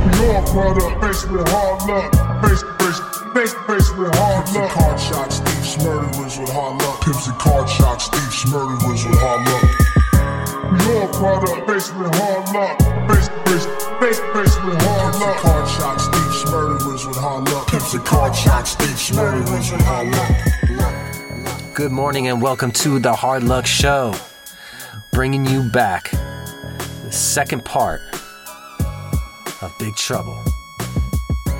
We all product, faced with hard luck. Face, face, face, face with hard Pimps and luck. card shots, thieves, murderers with hard luck. Pimps and card shots, thieves, murderers with hard luck. We all product, faced with hard luck. Face, face, face, face with hard Pimps and luck. card shots, thieves, murderers with hard luck. Pimps and card shots, thieves, murderers with hard luck. Good morning and welcome to the Hard Luck Show. Bringing you back the second part of Big Trouble.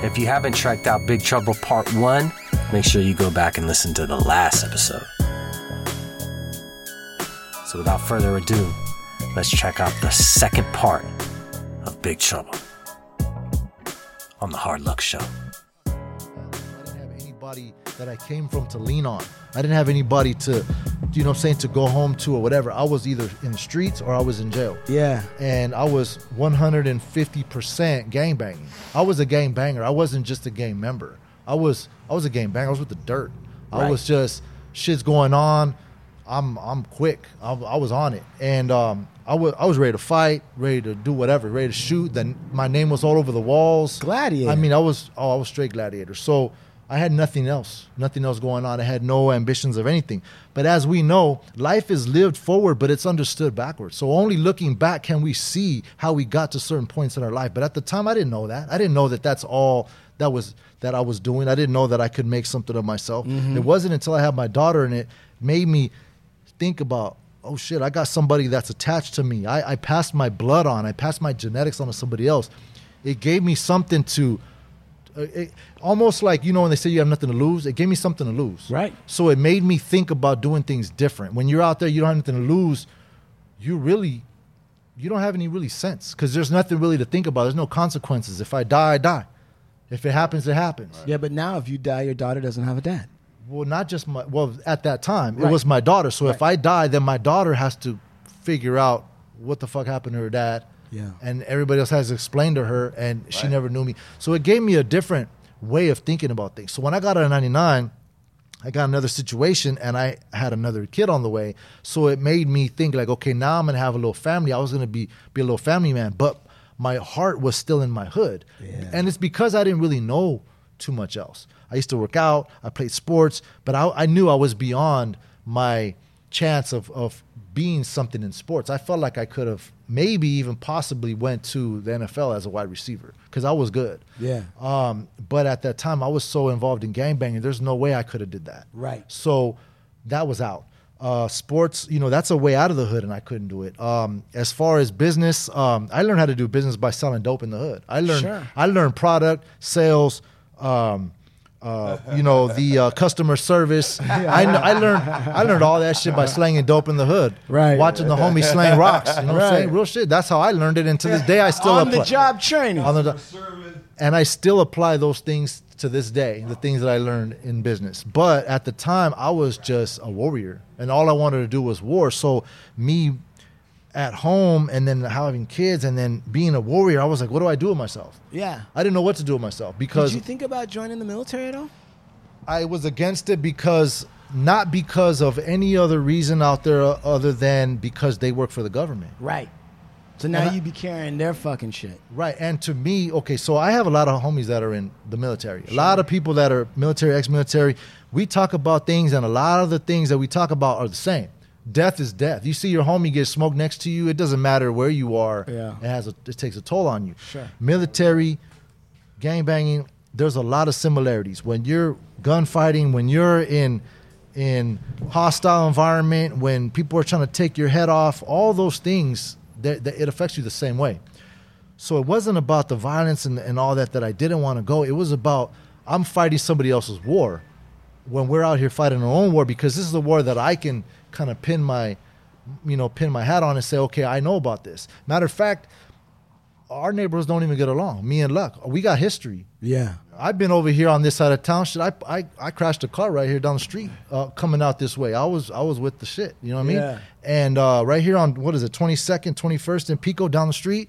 If you haven't checked out Big Trouble Part 1, make sure you go back and listen to the last episode. So without further ado, let's check out the second part of Big Trouble on the Hard Luck Show. I didn't have anybody that I came from to lean on. I didn't have anybody to, you know, what I'm saying to go home to or whatever. I was either in the streets or I was in jail. Yeah. And I was 150% gang banging. I was a gang banger. I wasn't just a gang member. I was I was a gang banger. I was with the dirt. I Right. was just shit's going on. I'm I'm quick. I, I was on it, and um, I was I was ready to fight, ready to do whatever, ready to shoot. Then my name was all over the walls. Gladiator. I mean, I was oh, I was straight gladiator. So I had nothing else, nothing else going on. I had no ambitions of anything. But as we know, life is lived forward, but it's understood backwards. So only looking back can we see how we got to certain points in our life. But at the time, I didn't know that. I didn't know that that's all that was that I was doing. I didn't know that I could make something of myself. Mm-hmm. It wasn't until I had my daughter, and it made me think about oh shit i got somebody that's attached to me I, I passed my blood on i passed my genetics on to somebody else it gave me something to Uh, it, almost like you know when they say you have nothing to lose it gave me something to lose Right. so it made me think about doing things different when you're out there you don't have anything to lose you really you don't have any really sense because there's nothing really to think about there's no consequences if i die i die if it happens it happens Yeah, but now if you die, your daughter doesn't have a dad. well, not just my. Well, at that time, it was my daughter. So if I die, then my daughter has to figure out what the fuck happened to her dad. Yeah. And everybody else has explained to her, and she never knew me. So it gave me a different way of thinking about things. So when I got out of '99, I got another situation, and I had another kid on the way. So it made me think like, okay, now I'm gonna have a little family. I was gonna be be a little family man, but my heart was still in my hood, and it's because I didn't really know too much else. I used to work out, I played sports, but I, I knew I was beyond my chance of, of being something in sports. I felt like I could have maybe even possibly went to the NFL as a wide receiver because I was good. Yeah. Um, but at that time, I was so involved in gangbanging. There's no way I could have did that. Right. So that was out. Uh, sports, you know, that's a way out of the hood, and I couldn't do it. Um, as far as business, um, I learned how to do business by selling dope in the hood. I learned, Sure. I learned product sales. Um, uh, you know the uh, customer service. I, I learned I learned all that shit by slanging dope in the hood. Right. Watching the homies slang rocks. You know what I'm saying? Real shit. That's how I learned it. And to this day, I still on apply the job training. on the and I still apply those things to this day, the things that I learned in business. But at the time, I was just a warrior, and all I wanted to do was war. So me at home, and then having kids, and then being a warrior, I was like, what do I do with myself? yeah. I didn't know what to do with myself because. Did you think about joining the military at all? I was against it because not because of any other reason out there other than because they work for the government. Right. So now And I- you be carrying their fucking shit. Right. And to me, okay, so I have a lot of homies that are in the military. A lot of people that are military, ex military. We talk about things, and a lot of the things that we talk about are the same. Death is death. You see your homie get smoked next to you, it doesn't matter where you are. Yeah. It has a, it takes a toll on you. Sure. Military, gangbanging, there's a lot of similarities. When you're gunfighting, when you're in in hostile environment, when people are trying to take your head off, all those things, that, that it affects you the same way. So it wasn't about the violence and, and all that that I didn't want to go. It was about I'm fighting somebody else's war when we're out here fighting our own war because this is a war that I can kind of pin my you know pin my hat on and say okay I know about this. Matter of fact, our neighbors don't even get along. Me and Luck, we got history. Yeah. I've been over here on this side of town. Shit, I I, I crashed a car right here down the street, uh, coming out this way. I was I was with the shit. You know what I mean? Yeah. And uh, right here on what is it, twenty second, twenty first and Pico down the street.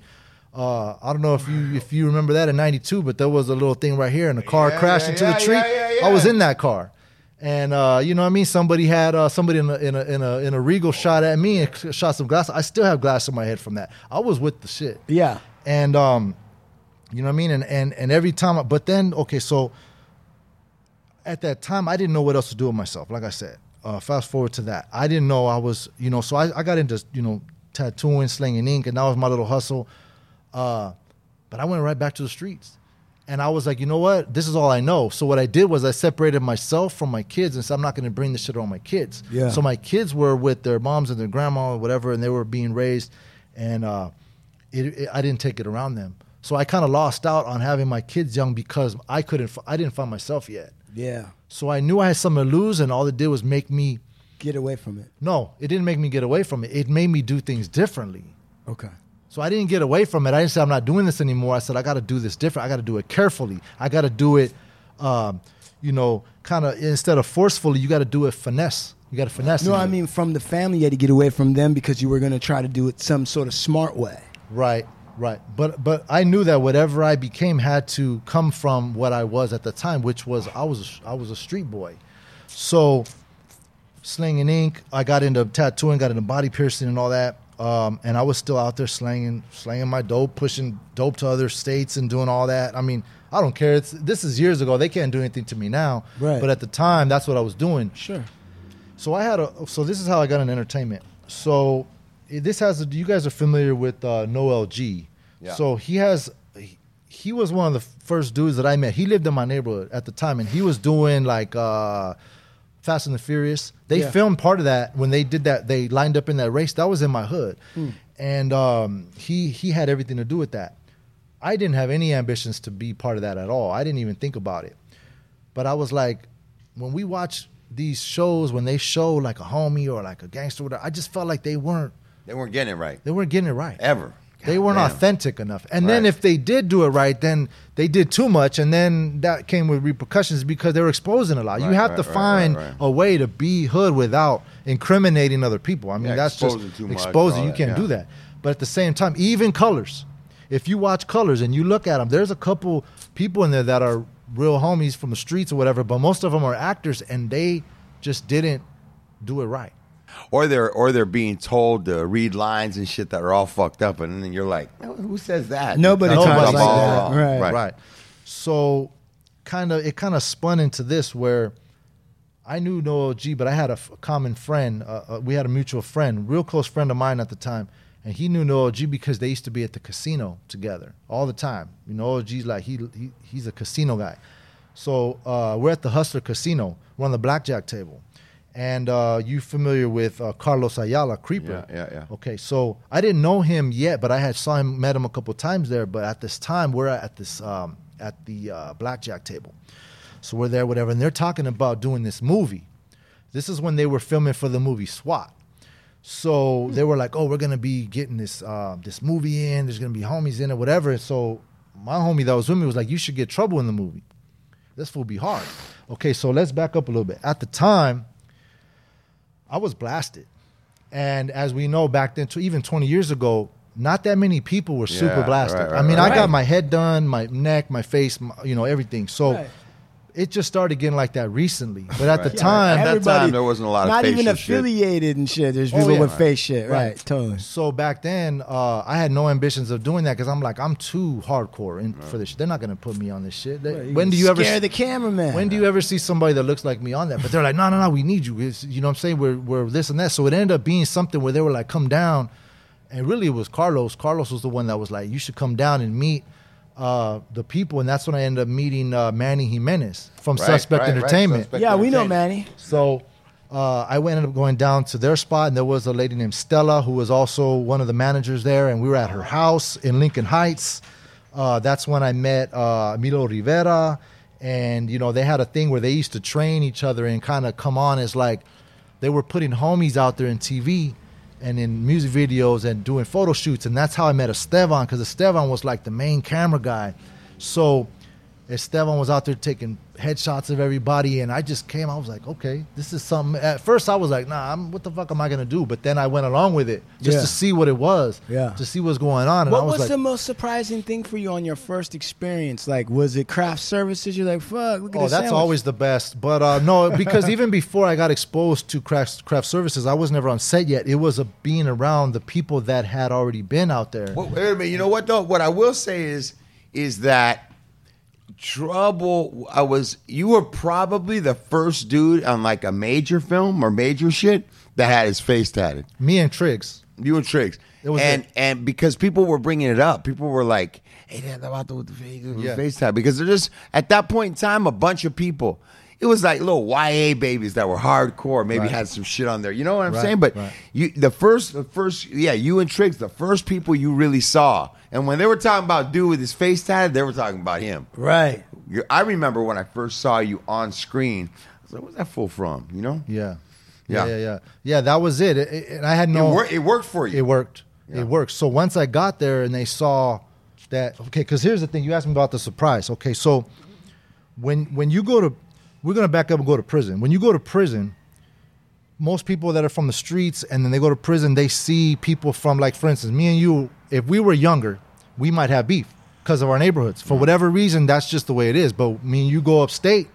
Uh, I don't know if you if you remember that in '92, but there was a little thing right here, and a car Yeah, crashed yeah, into the tree. yeah, yeah, I was in that car, and uh, you know what I mean. Somebody had uh, somebody in a, in a in a in a Regal shot at me and shot some glass. I still have glass in my head from that. I was with the shit Yeah. and um You know what I mean? And and and every time, but then okay, so at that time, I didn't know what else to do with myself. Like I said, uh, fast forward to that, I didn't know I was, you know, so I, I got into you know tattooing, slinging ink, and that was my little hustle. Uh, but I went right back to the streets. And I was like, you know what? This is all I know. So what I did was I separated myself from my kids and said, I'm not going to bring this shit on my kids. Yeah. So my kids were with their moms and their grandma or whatever, and they were being raised, and uh, it, it, I didn't take it around them. So I kind of lost out on having my kids young because I couldn't, I didn't find myself yet. Yeah. So I knew I had something to lose, and all it did was make me. Get away from it. No, it didn't make me get away from it. It made me do things differently. Okay. So I didn't get away from it. I didn't say I'm not doing this anymore. I said I got to do this different. I got to do it carefully. I got to do it, um, you know, kind of instead of forcefully. You got to do it finesse. You got to finesse. No. I mean from the family, you had to get away from them because you were going to try to do it some sort of smart way. right, right. But but I knew that whatever I became had to come from what I was at the time, which was I was a, I was a street boy. So slinging ink. I got into tattooing, got into body piercing and all that. Um, and I was still out there slanging, slanging my dope, pushing dope to other states and doing all that. I mean, I don't care. It's, this is years ago. They can't do anything to me now. Right. But at the time, that's what I was doing. Sure. So I had a. So this is how I got in entertainment. So eh, this has. A, you guys are familiar with uh, Noel G. Yeah. So he has. He, he was one of the first dudes that I met. He lived in my neighborhood at the time, and he was doing like uh, Fast and the Furious. They Yeah. filmed part of that when they did that. They lined up in that race. That was in my hood, and um, he he had everything to do with that. I didn't have any ambitions to be part of that at all. I didn't even think about it. But I was like, when we watch these shows, when they show like a homie or like a gangster, whatever, I just felt like they weren't They weren't getting it right they weren't getting it right. ever. They weren't Damn. authentic enough. And then if they did do it right, then they did too much, and then that came with repercussions because they were exposing a lot. you have right, to find right, right. a way to be hood without incriminating other people. I mean, Yeah, that's just exposing exposing. You can't yeah. do that. But at the same time, even colors. If you watch colors and you look at them, there's a couple people in there that are real homies from the streets or whatever, but most of them are actors, and they just didn't do it right. Or they're or they're being told to read lines and shit that are all fucked up, and then you're like, who says that? Nobody That's talks like that. wrong. Right. right. right. So, kind of, it kind of spun into this where I knew Noel G, but I had a, f- common friend. Uh, uh, we had a mutual friend, real close friend of mine at the time, and he knew Noel G because they used to be at the casino together all the time. You know, Noel G's like he, he he's a casino guy. So uh, we're at the Hustler Casino. We're on the blackjack table, and uh, you familiar with uh, Carlos Ayala, Creeper? Yeah, yeah, yeah. Okay, so I didn't know him yet, but I had saw him, met him a couple times there. But at this time, we're at this um, at the uh, blackjack table, so we're there, whatever, and they're talking about doing this movie. This is when they were filming for the movie SWAT. So they were like, "Oh, we're gonna be getting this uh, this movie in. There's gonna be homies in it, whatever." So my homie that was with me was like, "You should get trouble in the movie. This will be hard." Okay, so let's back up a little bit. At the time, I was blasted. And as we know back then, even 20 years ago, not that many people were super Yeah, blasted. right, right, I mean, right. I got my head done, my neck, my face, my, you know, everything. So Right. It just started getting like that recently. But at the Right. time, At that Everybody- time, there wasn't a lot of Not even facial shit. affiliated and shit. There's Oh, people yeah. with face shit. Right. Right. Totally. so back then, uh, I had no ambitions of doing that because I'm like, I'm too hardcore in, for this. shit. They're not going to put me on this shit. They- Right, when do you ever scare the cameraman? When do you ever see somebody that looks like me on that? But they're like, no, no, no, we need you. It's, you know what I'm saying? We're, we're this and that. So it ended up being something where they were like, come down. And really, it was Carlos. Carlos was the one that was like, you should come down and meet uh, the people. And that's when I ended up meeting uh, Manny Jimenez from Right, Suspect right, right. Entertainment. Suspect Yeah, we know Manny. So uh, I ended up going down to their spot, and there was a lady named Stella who was also one of the managers there, and we were at her house in Lincoln Heights. Uh, that's when I met uh, Milo Rivera, and you know they had a thing where they used to train each other and kind of come on as like they were putting homies out there in TV and in music videos and doing photo shoots, and that's how I met Esteban because Esteban was like the main camera guy. So Esteban was out there taking headshots of everybody, and I just came. I was like, okay, this is something. At first, I was like, nah, I'm, what the fuck am I gonna do? But then I went along with it just Yeah. to see what it was, Yeah. to see what's going on. And What I was, was, like, the most surprising thing for you on your first experience? Like, was it craft services? You're like, fuck, look at Oh, this that's sandwich. always the best. But uh, no, because even before I got exposed to craft craft services, I was never on set yet. It was a being around the people that had already been out there. Well, wait a minute. You know what though? What I will say is, is that trouble. I was you were probably the first dude on like a major film or major shit that had his face tatted. Me and Triggs. You and Triggs. And it. and because people were bringing it up, people were like, "Hey, that's about the with the face, Yeah. face tat," because they're just at that point in time, a bunch of people. It was like little YA babies that were hardcore, maybe Right. had some shit on there. You know what I'm Right, saying? But right. you, the first, the first, yeah, you and Triggs, the first people you really saw, and when they were talking about dude with his face tatted, they were talking about him. Right. I remember when I first saw you on screen. I was like, "Where's that fool from?" You know? Yeah. Yeah. Yeah, yeah, yeah. Yeah, that was it. It- it- and I had no It, wor- it worked for you. It worked. Yeah. It worked. So once I got there and they saw that okay, because here's the thing, you asked me about the surprise. Okay, so when when you go to we're gonna back up and go to prison. When you go to prison, most people that are from the streets and then they go to prison, they see people from like for instance, me and you, if we were younger, we might have beef because of our neighborhoods. For whatever reason, that's just the way it is. But me and you go upstate,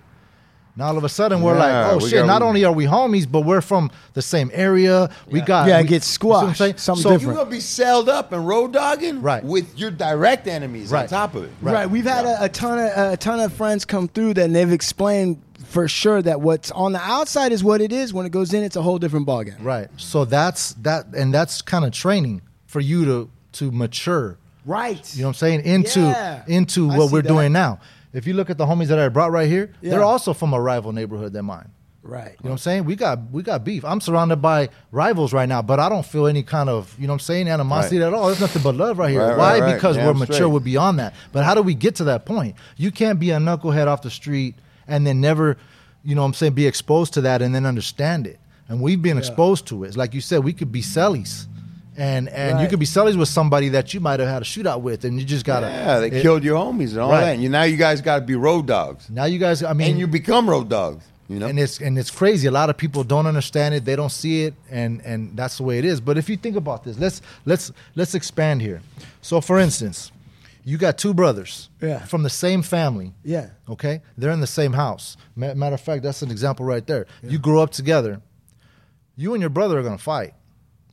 now all of a sudden we're Yeah, like, oh we shit! got- not only are we homies, but we're from the same area. We got Yeah, it we- gets you see squashed. Something So- You're gonna be sailed up and road dogging, Right. With your direct enemies right. on top of it, Right. We've had a, a ton of a ton of friends come through that and they've explained for sure that what's on the outside is what it is. When it goes in, it's a whole different ballgame. Right. So that's that, and that's kind of training for you to to mature. Right. You know what I'm saying? Into Yeah. into I what we're that. doing now. If you look at the homies that I brought right here, Yeah. they're also from a rival neighborhood than mine. Right. You know what I'm saying? We got we got beef. I'm surrounded by rivals right now, but I don't feel any kind of you know what I'm saying animosity Right. at all. There's nothing but love right here. Right, Why? right, right. Because Damn we're mature. straight. We're beyond that. But how do we get to that point? You can't be a knucklehead off the street and then never, you know what I'm saying, be exposed to that and then understand it. And we've been exposed to it. It's like you said, we could be mm-hmm. cellies. And and you could be cellies with somebody that you might have had a shootout with, and you just gotta. Yeah, they it- killed your homies and all Right. that. And you, now you guys got to be road dogs, Now you guys, I mean, and you become road dogs. You know, and it's and it's crazy. A lot of people don't understand it. They don't see it, and and that's the way it is. But if you think about this, let's let's let's expand here. So, for instance, you got two brothers Yeah. from the same family. Yeah. Okay, they're in the same house. Ma- Matter of fact, that's an example right there. You grew up together. You and your brother are gonna fight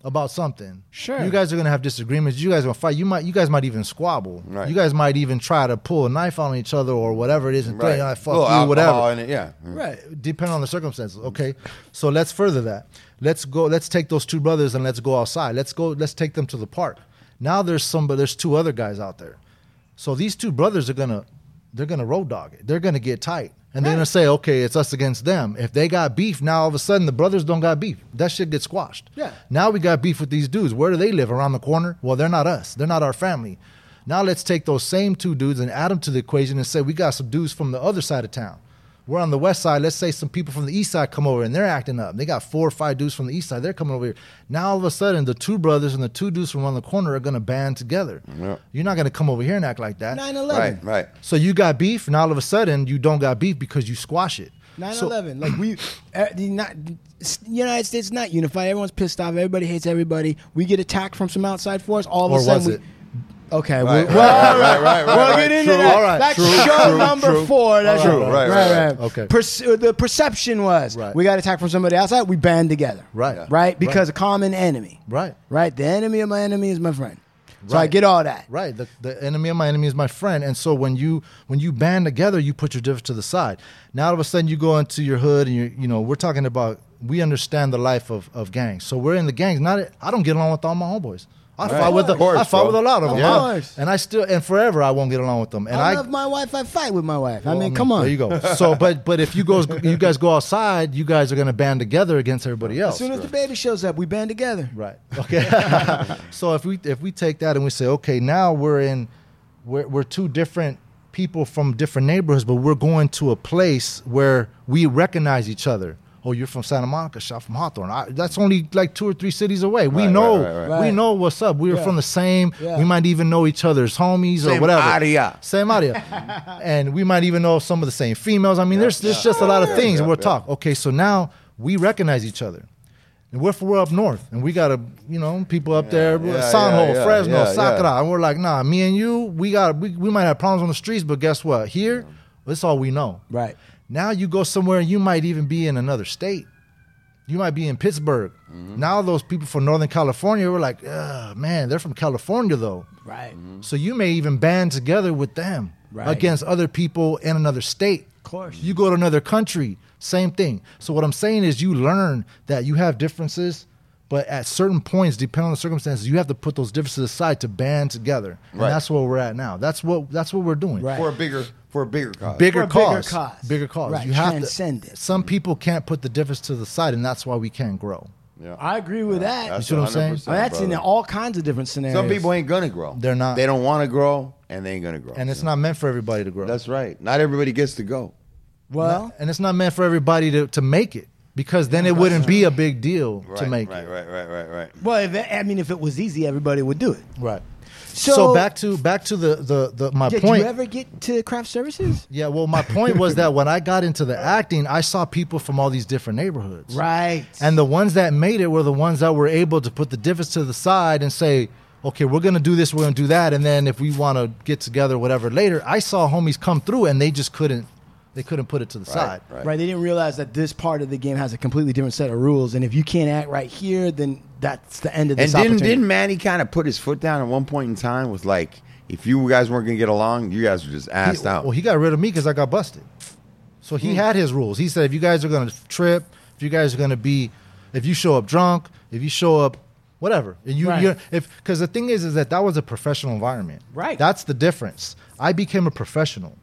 about something. Sure. You guys are gonna have disagreements. You guys are gonna fight. You might. You guys might even squabble. Right. You guys might even try to pull a knife on each other or whatever it is and right? think, "Ah, fuck you, whatever. in it, yeah. Right. Depending on the circumstances. Okay. So let's further that. Let's go. Let's take those two brothers and let's go outside. Let's go. Let's take them to the park. Now there's somebody. There's two other guys out there. So these two brothers are gonna, they're gonna road dog it. They're gonna get tight, and they're gonna say, okay, it's us against them. If they got beef, now all of a sudden the brothers don't got beef. That shit gets squashed. Yeah. Now we got beef with these dudes. Where do they live? Around the corner? Well, they're not us. They're not our family. Now let's take those same two dudes and add them to the equation and say we got some dudes from the other side of town. We're on the west side. Let's say some people from the east side come over and they're acting up. They got four or five dudes from the east side. They're coming over here. Now all of a sudden, the two brothers and the two dudes from around the corner are going to band together. Yeah. You're not going to come over here and act like that. 9 11. Right, right. So you got beef, and all of a sudden you don't got beef because you squash it. 9 So- 11. Like, we, uh, the not, United States is not unified. Everyone's pissed off. Everybody hates everybody. We get attacked from some outside force. All of Or a sudden, was we. Okay, Right, we, right, well, right, right, right, we'll get into True. that. All right, That's true, show true, number four. That's True, right, right, right. Okay. Perce- uh, the perception was Right. we got attacked from somebody outside. We band together. Right. Right. Because a common enemy. Right. Right. The enemy of my enemy is my friend. So I Right. get all that. Right. The, the enemy of my enemy is my friend. And so when you when you band together, you put your difference to the side. Now all of a sudden you go into your hood and you you know we're talking about we understand the life of, of gangs. So we're in the gangs. Not I don't get along with all my homeboys. I Right. fight with the, Of course, I fight bro. with a lot of Of them. I- course. and I still and forever I won't get along with them. And I, I, love my wife. I fight with my wife. I mean, come on. There you go. So but but if you go you guys go outside, you guys are gonna band together against everybody else. As soon as the baby shows up, we band together. Right. Okay. so if we if we take that and we say, okay, now we're in, we're we're two different people from different neighborhoods, but we're going to a place where we recognize each other. Oh, you're from Santa Monica, shot from Hawthorne. I, that's only like two or three cities away. We Right, know, right, right, right. we know what's up. We're Yeah. from the same. Yeah. We might even know each other's homies or Same whatever. area. Same area. and we might even know some of the same females. I mean, there's there's just a lot of things, yeah, we'll talk. Okay, so now we recognize each other. And we're, we're up north, and we got a you know people up there, yeah, Sanho, yeah, yeah, Fresno, yeah, Sakura, yeah. and we're like, nah, me and you, we got we, we might have problems on the streets, but guess what? Here, that's all we know. Right. Now you go somewhere, and you might even be in another state, You might be in Pittsburgh. Mm-hmm. Now those people from Northern California were like, man, they're from California though. Right. So you may even band together with them Right. against other people in another state. Of course. You go to another country, same thing. So what I'm saying is you learn that you have differences, but at certain points, depending on the circumstances, you have to put those differences aside to band together. And Right. that's where we're at now. That's what that's what we're doing. Right. for a bigger for a bigger cause. Bigger For a bigger cause, cause. bigger cause. Right, You have transcend to. it. Some people can't put the difference to the side, and that's why we can't grow. Yeah. I agree with that. That's see what I'm saying? 100%, I that's in all kinds of different scenarios. Some people ain't gonna grow. They're not. They don't want to grow, and they ain't gonna grow. And it's not meant for everybody to grow. That's right. Not everybody gets to go. well, and it's not meant for everybody to, to make it because then it wouldn't be a big deal to make right, it. right, right, right, right. well, if it, I mean, if it was easy, everybody would do it. Right. So, So, back to back to the the, the my did point. Did you ever get to craft services? yeah, well, my point was that when I got into the acting, I saw people from all these different neighborhoods. Right. And the ones that made it were the ones that were able to put the difference to the side and say, okay, we're going to do this, we're going to do that. And then if we want to get together, whatever, later, I saw homies come through and they just couldn't, they couldn't put it to the side. right. Right. They didn't realize that this part of the game has a completely different set of rules, and if you can't act right here, then that's the end of And this didn't opportunity. didn't Manny kind of put his foot down at one point in time with like, if you guys weren't gonna get along, you guys were just assed He- out. Well, he got rid of me because I got busted. So he hmm. had his rules. He said, if you guys are going to trip, if you guys are going to be, if you show up drunk, if you show up, whatever, and you, Right. if because the thing is, is that that was a professional environment. Right. That's the difference. I became a professional.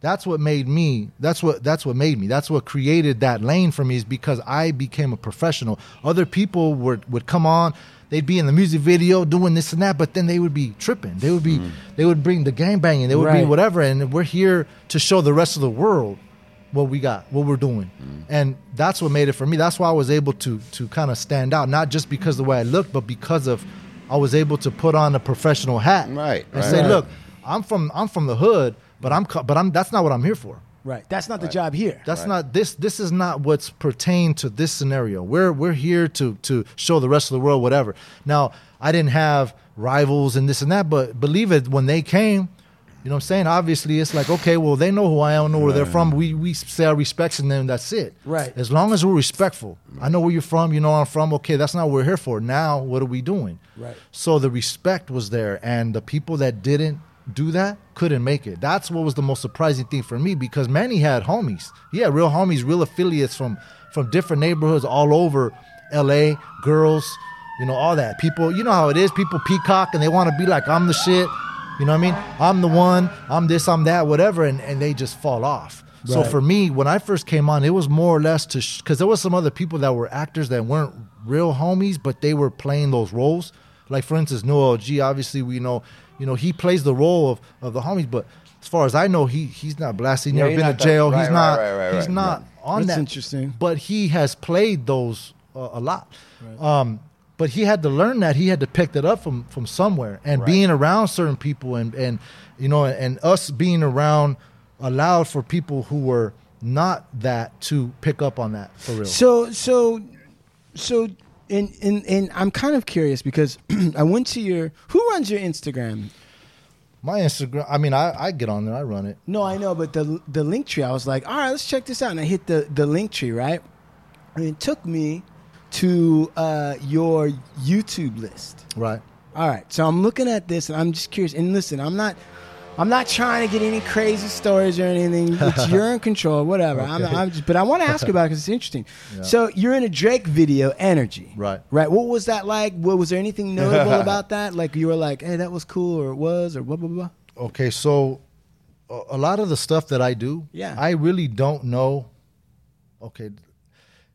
That's what made me. That's what. That's what made me. That's what created that lane for me. Is because I became a professional. Other people would would come on. They'd be in the music video doing this and that, but then they would be tripping. They would be. Mm. They would bring the gang banging. They would be whatever. And we're here to show the rest of the world what we got, what we're doing, mm. and that's what made it for me. That's why I was able to to kind of stand out, not just because of the way I looked, but because of I was able to put on a professional hat, Right, and right. say, Right. look, I'm from I'm from the hood, but I'm but I'm that's not what I'm here for. right. That's not the job here. That's not this this is not what's pertained to this scenario. We're we're here to to show the rest of the world whatever. Now, I didn't have rivals and this and that, but believe it, when they came, you know what I'm saying? Obviously it's like, okay, well they know who I am, know where they're from. We we say our respects and then that's it. Right. As long as we're respectful. I know where you're from, you know where I'm from. Okay, that's not what we're here for. Now what are we doing? Right. So the respect was there, and the people that didn't do that couldn't make it. That's what was the most surprising thing for me because Manny had homies. He had real homies, real affiliates from from different neighborhoods all over L.A. Girls, you know, all that. People, you know how it is. People peacock and they want to be like, I'm the shit. You know what I mean? I'm the one. I'm this. I'm that. Whatever, and and they just fall off. So for me, when I first came on, it was more or less to because there was some other people that were actors that weren't real homies, but they were playing those roles. Like for instance, Noel G. Obviously, we know, you know, he plays the role of, of the homies. But as far as I know, he he's not blasted. He's Yeah, never he's been to not that- jail. right, he's not. right, right, he's right, not on That's that. interesting. But he has played those uh, a lot. Um, but he had to learn that. He had to pick that up from from somewhere. And being around certain people and and you know and us being around allowed for people who were not that to pick up on that for real. So so so and and and I'm kind of curious because I went to your who runs your Instagram? My Instagram. I mean, I, I get on there. I run it. No, I know, but the the link tree. I was like, all right, let's check this out, and I hit the the link tree, right? And it took me to uh, your YouTube list. Right. All right, so I'm looking at this, and I'm just curious. And listen, I'm not. I'm not trying to get any crazy stories or anything. It's you're in control, whatever. I'm, I'm just, but I want to ask you about it because it's interesting. So you're in a Drake video, Energy. Right. Right. What was that like? What was there anything notable about that? Like you were like, hey, that was cool, or it was, or blah blah blah. Okay, so a a lot of the stuff that I do, Yeah. I really don't know. Okay,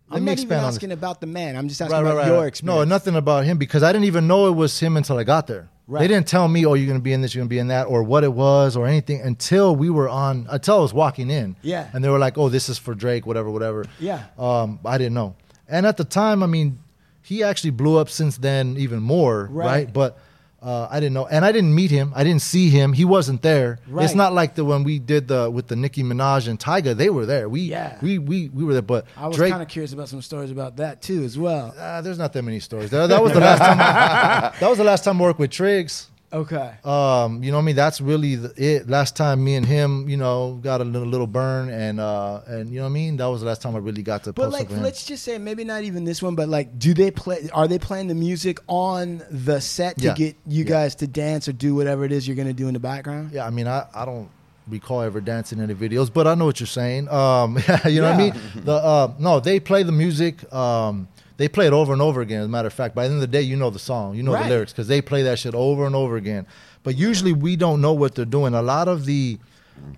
let I'm me not even asking about the man. I'm just asking Right, about right, your right. experience. No, nothing about him because I didn't even know it was him until I got there. Right. They didn't tell me, "Oh, you're going to be in this, you're going to be in that," or what it was, or anything until we were on. Until I was walking in. Yeah. And they were like, "Oh, this is for Drake, whatever, whatever." Yeah. Um, I didn't know, and at the time, I mean, he actually blew up since then even more, Right. right? But uh, I didn't know, and I didn't meet him. I didn't see him. He wasn't there. Right. It's not like the when we did the with the Nicki Minaj and Tyga, they were there. We Yeah. we we we were there, but I was kind of curious about some stories about that too, as well. Uh, there's not that many stories. That, that was the last time. that was the last time I worked with Triggs. Okay. Um, you know what I mean? That's really the, it. Last time me and him, you know, got a little, little burn, and uh, and you know what I mean. That was the last time I really got to. But post like, up with him. let's just say maybe not even this one, but like, do they play? Are they playing the music on the set to Yeah. get you Yeah. guys to dance or do whatever it is you're gonna do in the background? Yeah, I mean, I, I don't recall ever dancing in any videos, but I know what you're saying. Um, you know what I mean? The uh, no, they play the music. Um, they play it over and over again. As a matter of fact, by the end of the day, you know the song, you know Right. the lyrics because they play that shit over and over again. But usually, we don't know what they're doing. A lot of the,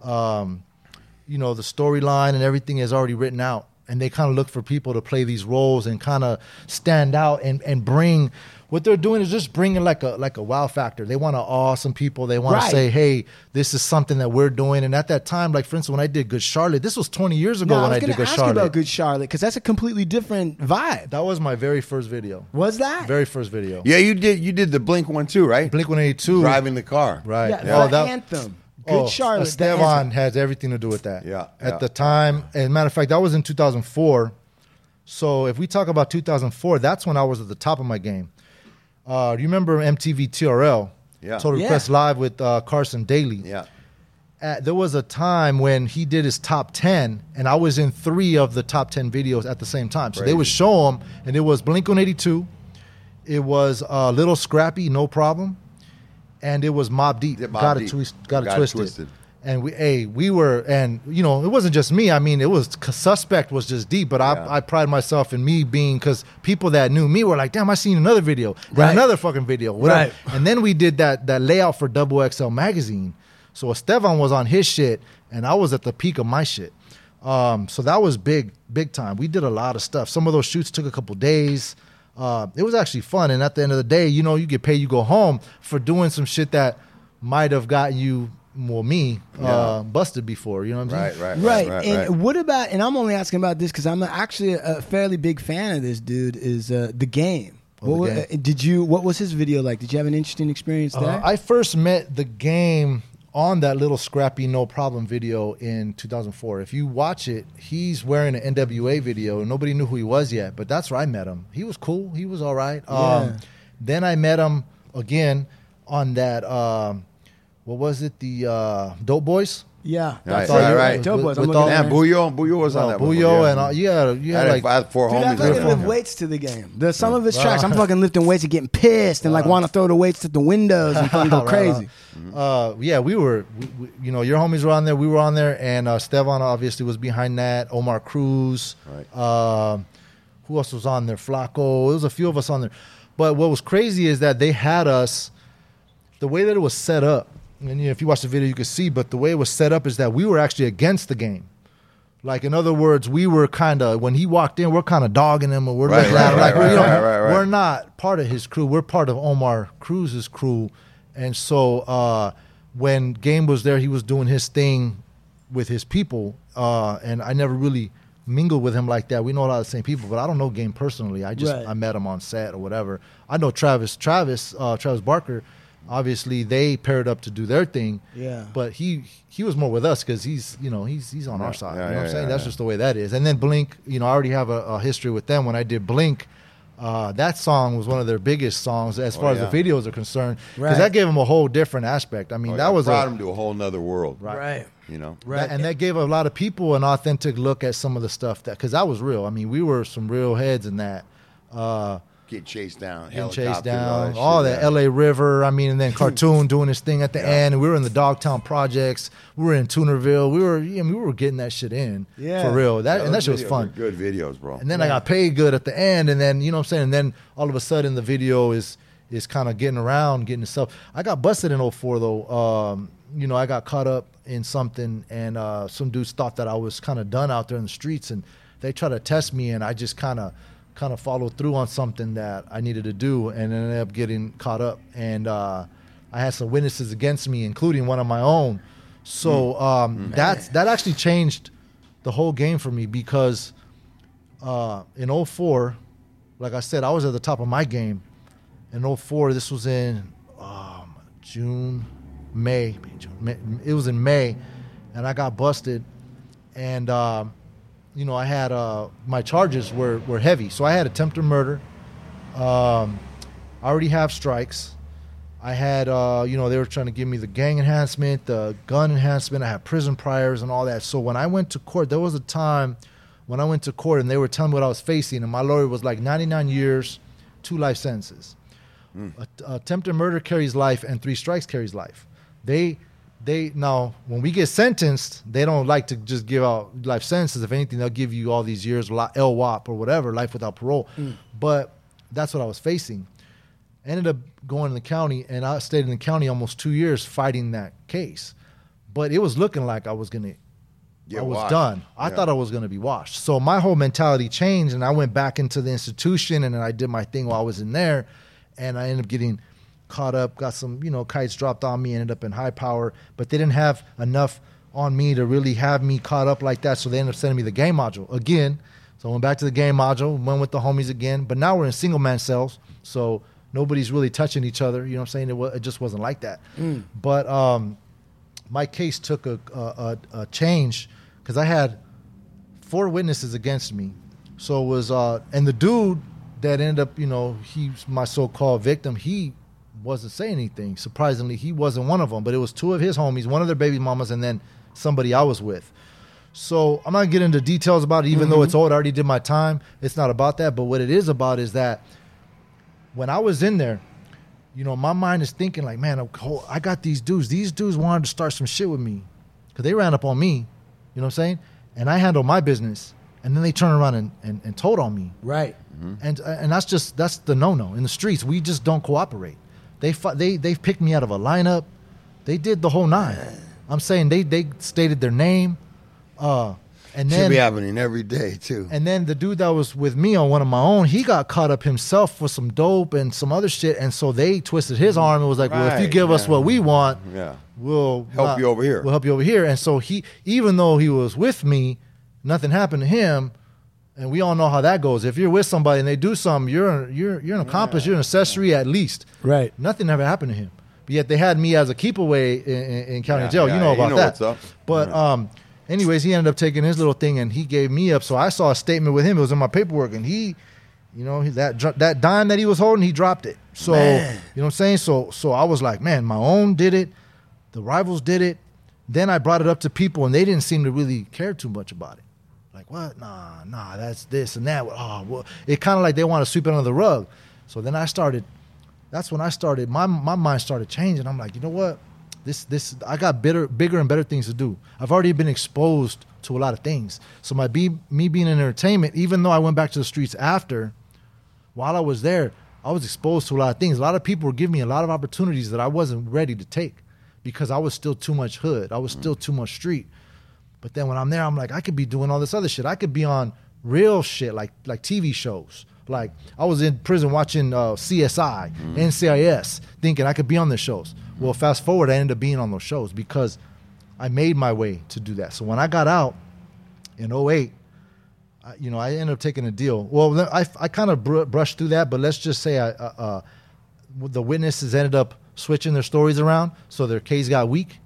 um, you know, the storyline and everything is already written out, and they kind of look for people to play these roles and kind of stand out and and bring. What they're doing is just bringing like a like a wow factor. They want to awe some people. They want Right. to say, "Hey, this is something that we're doing." And at that time, like for instance, when I did Good Charlotte, this was 20 years ago No, I when was I, gonna did Good ask Charlotte. you about Good Charlotte because that's a completely different vibe. that was my very first video. Was that? Very first video. Yeah, you did. You did the Blink one too, right? Blink 182. Driving the car. Right. Yeah, Oh, the that- anthem. Good Oh, Charlotte. the Esteban has everything to do with that. Yeah, At yeah. the time, and matter of fact, that was in 2004. So if we talk about 2004, that's when I was at the top of my game. Uh, do you remember MTV TRL? Yeah. Total Yeah. Request Live with uh, Carson Daly. Yeah. At, there was a time when he did his top 10, and I was in three of the top 10 videos at the same time. So they would show him and it was Blink 182, it was uh, Little Scrappy, No Problem, and it was Mobb Deep. Yeah, Mobb got it Deep. twist, got it Got It twisted. Twisted. And we, hey, we were, and you know, it wasn't just me. I mean, it was suspect was just deep, but Yeah. I, I pride myself in me being because people that knew me were like, "Damn, I seen another video, Right. another fucking video, whatever." Right. And then we did that that layout for Double XL magazine. So Esteban was on his shit, and I was at the peak of my shit. Um, so that was big, big time. We did a lot of stuff. Some of those shoots took a couple days. Uh, it was actually fun, and at the end of the day, you know, you get paid, you go home for doing some shit that might have gotten you, well, me, uh, busted before. You know what I'm Right. saying? Right. Right. Right. and right. what about? And I'm only asking about this because I'm actually a fairly big fan of this dude. Is uh, the game? Oh, what, The Game. uh, did you? What was his video like? Did you have an interesting experience there? Uh, I first met the game on that little scrappy no problem video in 2004. If you watch it, he's wearing an NWA video. Nobody knew who he was yet, but that's where I met him. He was cool. He was all right. Yeah. Um, then I met him again on that. Um, what was it? The uh, Dope Boys. yeah. Right, that's right, it. right. Dope With- Boys. I'm with all- at Man, it. Buyo, Buyo was on Oh, that. one, Buyo yeah. and all, yeah, you I had had, like I had four Dude, I homies. fucking there. lift weights to the game. The some of his tracks, I'm fucking lifting weights and getting pissed and like want to throw the weights at the windows and fucking go crazy. on. Uh, yeah, we were, we, we, you know, your homies were on there. We were on there, and uh, Stevan obviously was behind that. Omar Cruz. Right. Um, who else was on there? Flacco. There was a few of us on there. But what was crazy is that they had us. The way that it was set up, and you know, if you watch the video, you can see. But the way it was set up is that we were actually against the game. Like in other words, we were kind of when he walked in, we're kind of dogging him, or we're Right, looking right, like we're, you know, not part of his crew. We're part of Omar Cruz's crew, and so uh, when Game was there, he was doing his thing with his people, uh, and I never really mingled with him like that. We know a lot of the same people, but I don't know Game personally. I just Right. I met him on set or whatever. I know Travis, Travis, uh, Travis Barker. Obviously, they paired up to do their thing. Yeah. But he he was more with us because he's you know he's he's on Yeah, our side. yeah, you know what I'm saying? yeah, That's yeah. just the way that is. And then Blink, you know, I already have a, a history with them. When I did Blink, uh, that song was one of their biggest songs as Oh, far yeah. as the videos are concerned because Right. that gave them a whole different aspect. I mean, Oh, that yeah, was brought a, him to a whole nother world. Right. You know. Right. that- and that gave a lot of people an authentic look at some of the stuff that because that was real. I mean, we were some real heads in that. Uh, Get chased down. getting chased down, that all that. L.A. River. I mean, and then Cartoon doing his thing at the Yeah. end. And we were in the Dogtown projects. We were in Toonerville. We were, yeah, we were getting that shit in Yeah. for real. That Yeah, and that shit was fun. Good videos, bro. And then I got paid good at the end, and then you know what I'm saying. And then all of a sudden the video is is kind of getting around, getting itself. I got busted in 04 though. Um, you know, I got caught up in something, and uh, some dudes thought that I was kind of done out there in the streets, and they tried to test me, and I just kind of kind of followed through on something that I needed to do, and ended up getting caught up, and uh, I had some witnesses against me, including one of my own. So um, that's that actually changed the whole game for me because uh, in 04, like I said, I was at the top of my game. In 04, this was in um, June, May, June, May. It was in May, and I got busted. And, um, you know, I had uh, my charges were, were heavy. So I had attempted murder. Um, I already have strikes. I had, uh, you know, they were trying to give me the gang enhancement, the gun enhancement. I had prison priors and all that. So when I went to court, there was a time when I went to court and they were telling me what I was facing, and my lawyer was like 99 years, two life sentences. A- attempted murder carries life, and three strikes carries life. They, they now when we get sentenced, they don't like to just give out life sentences. If anything, they'll give you all these years, LWOP or whatever, life without parole. Mm. But that's what I was facing ended up going to the county and I stayed in the county almost two years fighting that case. But it was looking like I was gonna Get I was washed. done. I Yeah. thought I was gonna be washed. So my whole mentality changed and I went back into the institution and then I did my thing while I was in there and I ended up getting caught up, got some, you know, kites dropped on me, ended up in high power, but they didn't have enough on me to really have me caught up like that. So they ended up sending me the game module again. So I went back to the game module, went with the homies again, but now we're in single man cells. So nobody's really touching each other. You know what I'm saying? It, it just wasn't like that. But um, my case took a, a, a, a change because I had four witnesses against me. So it was, uh, and the dude that ended up, you know, he's my so called victim, he wasn't saying anything. Surprisingly, he wasn't one of them, but it was two of his homies, one of their baby mamas, and then somebody I was with. So I'm not getting into details about it, even though it's mm-hmm. old. I already did my time. It's not about that. But what it is about is that when I was in there, you know, my mind is thinking like, man, oh, oh I got these dudes. These dudes wanted to start some shit with me because they ran up on me. You know what I'm saying? And I handled my business, and then they turned around and, and, and told on me. Right. Mm-hmm. And and that's just that's the no no in the streets. We just don't cooperate. They they they picked me out of a lineup. They did the whole nine. I'm saying they they stated their name, uh, and Should then be happening every day too. and then the dude that was with me on one of my own, he got caught up himself for some dope and some other shit, and so they twisted his arm and was like, "Well, if you give us what we want, Yeah. we'll Help you over here." We'll help you over here." And so he, even though he was with me, nothing happened to him. And we all know how that goes. If you're with somebody and they do something, you're you're you're an accomplice. You're an accessory at least. Right. Nothing ever happened to him. But yet they had me as a keep away in, in, in county Yeah, jail. yeah, you know you about know that. what's up. But Yeah. um, anyways, he ended up taking his little thing and he gave me up. So I saw a statement with him. It was in my paperwork, and he, you know, he- that dr- that dime that he was holding, he dropped it. So Man. you know what I'm saying. So so I was like, man, my own did it. The rivals did it. Then I brought it up to people, and they didn't seem to really care too much about it. Like what? Nah, nah, that's this and that. Oh, well, it kind of like they want to sweep it under the rug. So then I started. That's when I started. My my mind started changing. I'm like, you know what? This this I got better, bigger and better things to do. I've already been exposed to a lot of things. So my be me being in entertainment, even though I went back to the streets after, while I was there, I was exposed to a lot of things. A lot of people were giving me a lot of opportunities that I wasn't ready to take because I was still too much hood. I was still too much street. But then when I'm there, I'm like, I could be doing all this other shit. I could be on real shit like like TV shows. Like I was in prison watching uh, CSI, NCIS, thinking I could be on the shows. Well, fast forward, I ended up being on those shows because I made my way to do that. So when I got out in 08, I, you know, I ended up taking a deal. Well, I, I kind of br- brushed through that, but let's just say I, uh, uh, the witnesses ended up switching their stories around, so their case got weak.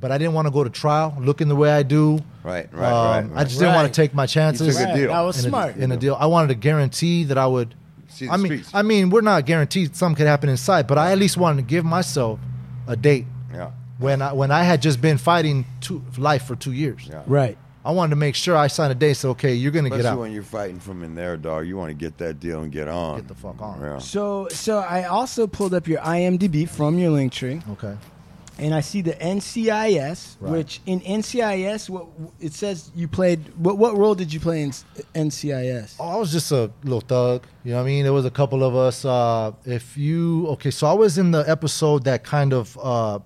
But I didn't want to go to trial looking the way I do. Right, right, right, um, I right. just didn't want to take my chances. took a deal. That was in a, smart. in a deal. I wanted to guarantee that I would. See the I mean, streets. I mean, we're not guaranteed something could happen inside, but I at least wanted to give myself a date Yeah. when I when I had just been fighting two, life for two years. Yeah. Right. I wanted to make sure I signed a date. So okay, you're gonna get Especially out. when you're fighting from in there, dog. You want to get that deal and get on. Get the fuck on. Yeah. So so I also pulled up your IMDb from your link tree, Okay. And I see the NCIS, Right. which in NCIS, what it says you played. What what role did you play in NCIS? Oh, I was just a little thug. You know what I mean? There was a couple of us. Uh, if you okay, so I was in the episode that kind of uh,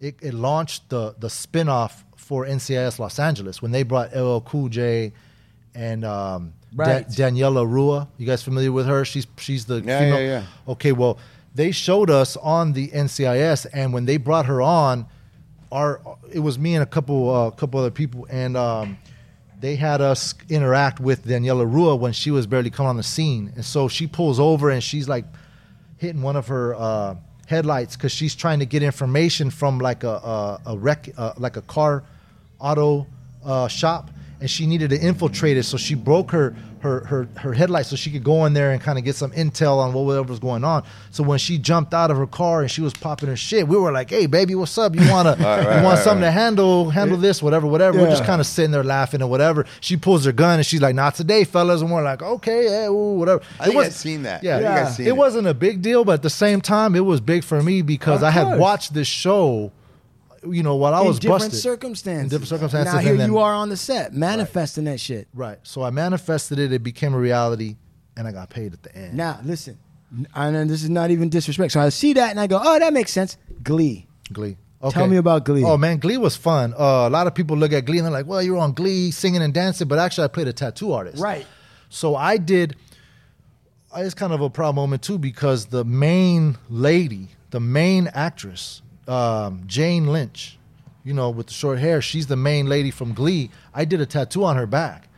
it, it launched the the spinoff for NCIS Los Angeles when they brought LL Cool J and um, Da- Daniela Ruah. You guys familiar with her? She's she's the Yeah, female. yeah, yeah. Okay, well they showed us on the NCIS, and when they brought her on, our it was me and a couple uh, couple other people, and um, they had us interact with Daniela Ruah when she was barely coming on the scene, and so she pulls over and she's like hitting one of her uh, headlights because she's trying to get information from like a a, a wreck uh, like a car auto uh, shop and she needed to infiltrate it. So she broke her her her her headlights so she could go in there and kind of get some intel on what whatever was going on. So when she jumped out of her car and she was popping her shit, we were like, "Hey, baby, what's up? You wanna right, you want right, something right. to handle handle this, whatever, whatever." We're just kind of sitting there laughing or whatever. She pulls her gun and she's like, "Not today, fellas," and we're like, "Okay, yeah, ooh, whatever." I think I've seen that. Yeah, I think I've yeah. seen it it. wasn't a big deal, but at the same time, it was big for me because Of I had watched this show. You know, while I in was different busted. circumstances. In different circumstances, Now here then- you are on the set, manifesting that shit. Right. So I manifested it. It became a reality, and I got paid at the end. Now listen, know this is not even disrespect. So I see that and I go, oh, that makes sense. Glee. Glee. Tell me about Glee. Oh man, Glee was fun. Uh, a lot of people look at Glee and they're like, "Well, you're on Glee, singing and dancing," but actually, I played a tattoo artist. Right. So I did. I- It's kind of a proud moment too because the main lady, the main actress, um, Jane Lynch, you know, with the short hair, she's the main lady from Glee. I did a tattoo on her back,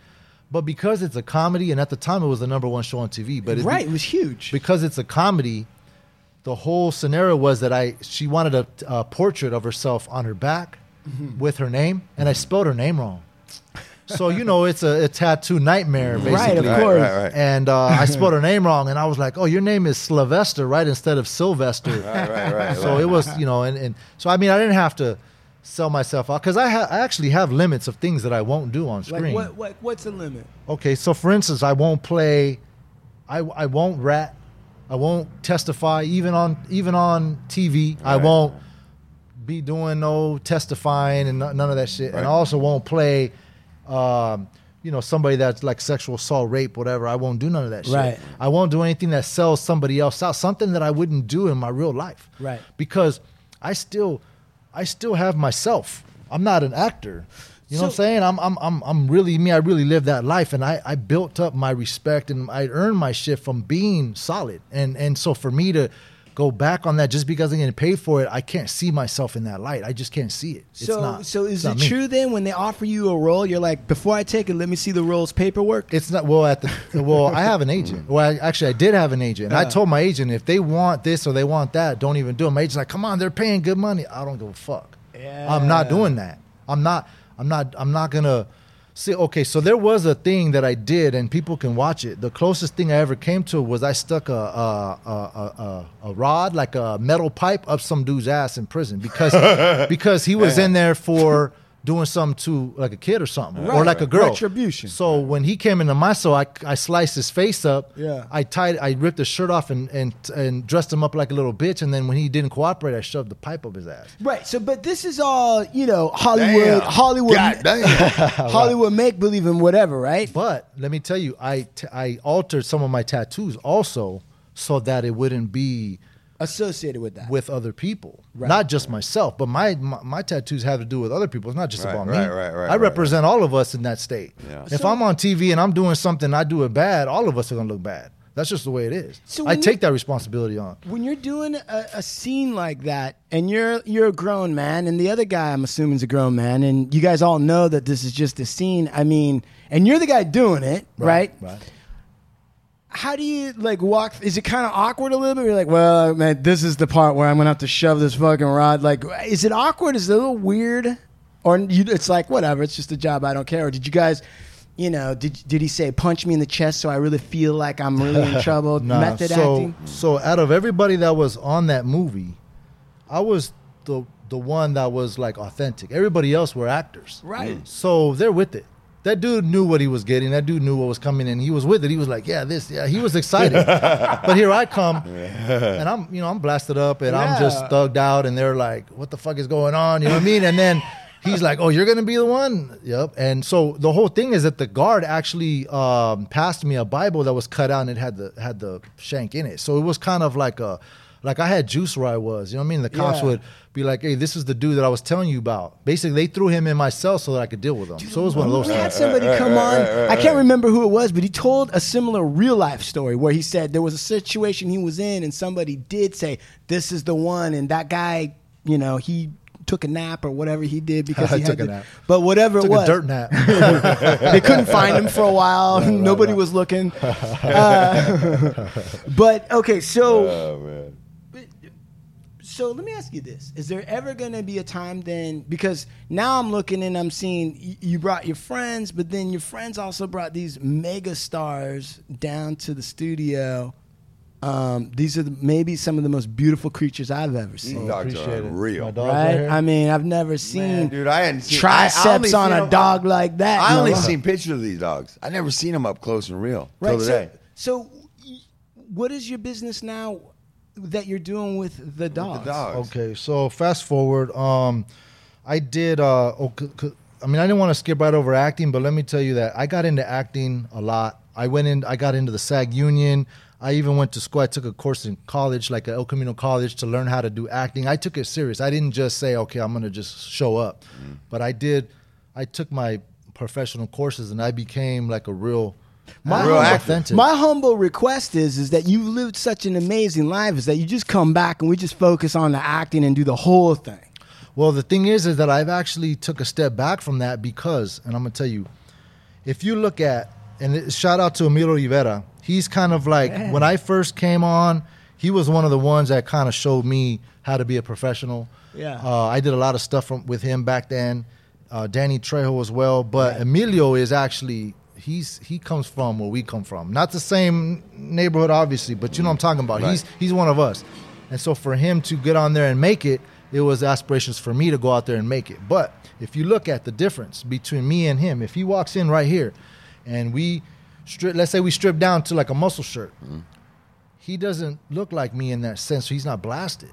but because it's a comedy, and at the time it was the number one show on TV, but it, right, it was huge. because it's a comedy, the whole scenario was that I she wanted a, a portrait of herself on her back Mm-hmm. with her name, and I spelled her name wrong. So you know it's a, a tattoo nightmare, basically. Right, of course. right, right. And uh, I spelled her name wrong, and I was like, "Oh, your name is Sylvester, right? Instead of Sylvester." Right, right, right. so it was, you know, and, and so I mean, I didn't have to sell myself out because I, ha- I actually have limits of things that I won't do on screen. Like what, what? What's the limit? Okay, so for instance, I won't play, I, I won't rat, I won't testify even on even on TV. I won't be doing no testifying and no- none of that shit. And I also won't play, um, you know, somebody that's like sexual assault, rape, whatever. I won't do none of that shit. Right. I won't do anything that sells somebody else out. Something that I wouldn't do in my real life. Right. Because I still, I still have myself. I'm not an actor. You know what I'm saying? I'm, I'm, I'm, I'm really me. I really live that life, and I, I built up my respect, and I earned my shit from being solid. And, and so for me to go back on that just because I'm getting paid for it, I can't see myself in that light. I just can't see it. It's So, not. so is it me. true then when they offer you a role, you're like, before I take it, let me see the role's paperwork? It's not well at the well. I have an agent. Well, I, actually, I did have an agent. And I uh. told my agent if they want this or they want that, don't even do it. My agent's like, "Come on, they're paying good money." I don't give a fuck. Yeah. I'm not doing that. I'm not. I'm not. I'm not gonna. See, okay, so there was a thing that I did, and people can watch it. The closest thing I ever came to was I stuck a a, a, a, a, rod, like a metal pipe, up some dude's ass in prison because because he was in there for doing something to like a kid or something, or like a girl. Retribution. So when he came into my cell, I, I sliced his face up. Yeah. I tied, I ripped his shirt off and, and and dressed him up like a little bitch. And then when he didn't cooperate, I shoved the pipe up his ass. Right. So, but this is all you know, Hollywood, Damn. Hollywood. Hollywood make believe and whatever, right? But let me tell you, I t- I altered some of my tattoos also so that it wouldn't be Associated with that. with other people, Right. not just myself. But my, my my tattoos have to do with other people. It's not just Right, about right, me. right, right, I right, represent all of us in that state. Yeah. If So- I'm on TV and I'm doing something, I do it bad. All of us are gonna look bad. That's just the way it is. So I take that responsibility on. when you're doing a, a scene like that, and you're you're a grown man, and the other guy, I'm assuming, is a grown man, and you guys all know that this is just a scene. I mean, and you're the guy doing it, right? Right. How do you like walk? Is it kind of awkward a little bit? You're like, well, man, this is the part where I'm gonna have to shove this fucking rod. Like, is it awkward? Is it a little weird? Or you, it's like whatever. It's just a job. I don't care. Or did you guys? You know, did did he say punch me in the chest so I really feel like I'm really in trouble? Nah, Method so, acting. So out of everybody that was on that movie, I was the the one that was like authentic. Everybody else were actors. Right. So they're with it. That dude knew what he was getting. That dude knew what was coming and He was with it. He was like, "Yeah, this." Yeah, he was excited. but here I come, and I'm, you know, I'm blasted up, and I'm just thugged out, and they're like, "What the fuck is going on?" You know what I mean? And then he's like, "Oh, you're gonna be the one." Yep. And so the whole thing is that the guard actually um, passed me a Bible that was cut out, and it had the had the shank in it. So it was kind of like a like I had juice where I was. You know what I mean? The cops Yeah. would be like, "Hey, this is the dude that I was telling you about." Basically, they threw him in my cell so that I could deal with him. so it was one of those. We had somebody come on. I can't remember who it was, but he told a similar real life story where he said there was a situation he was in, and somebody did say, "This is the one," and that guy, you know, he took a nap or whatever he did because he I had took a to- nap. But whatever Took it was, a dirt nap. they couldn't find him for a while. Nobody was looking. Uh, but okay, so Oh man. So let me ask you this: Is there ever going to be a time then? Because now I'm looking and I'm seeing you brought your friends, but then your friends also brought these mega stars down to the studio. Um, these are the, maybe some of the most beautiful creatures I've ever These seen. dogs are real. Right? I mean, I've never seen Man, dude, I hadn't seen I- I triceps on seen a them- dog like that. I No. only seen pictures of these dogs. I never seen them up close and real till Right. today. So, so, what is your business now that you're doing with the dogs? The dogs. Okay, so fast forward. Um, I did. Uh, oh, c- c- I mean, I didn't want to skip right over acting, but let me tell you that I got into acting a lot. I went in. I got into the SAG union. I even went to school. I took a course in college, like at El Camino College, to learn how to do acting. I took it serious. I didn't just say, "Okay, I'm going to just show up," but I did. I took my professional courses, and I became like a real, My Real humble, authentic. my humble request is is that you lived such an amazing life is that you just come back and we just focus on the acting and do the whole thing. Well, the thing is, is that I've actually took a step back from that because, and I'm gonna tell you, if you look at, and it, shout out to Emilio Rivera, he's kind of like when I first came on, he was one of the ones that kind of showed me how to be a professional. Yeah. uh, I did a lot of stuff from, with him back then. Uh, Danny Trejo as well, but Emilio is actually he's he comes from where we come from, not the same neighborhood, obviously, but you know what I'm talking about. Right. He's he's one of us, and so for him to get on there and make it, it was aspirations for me to go out there and make it. But if you look at the difference between me and him, if he walks in right here, and we strip, let's say we strip down to like a muscle shirt, mm-hmm. he doesn't look like me in that sense. So he's not blasted.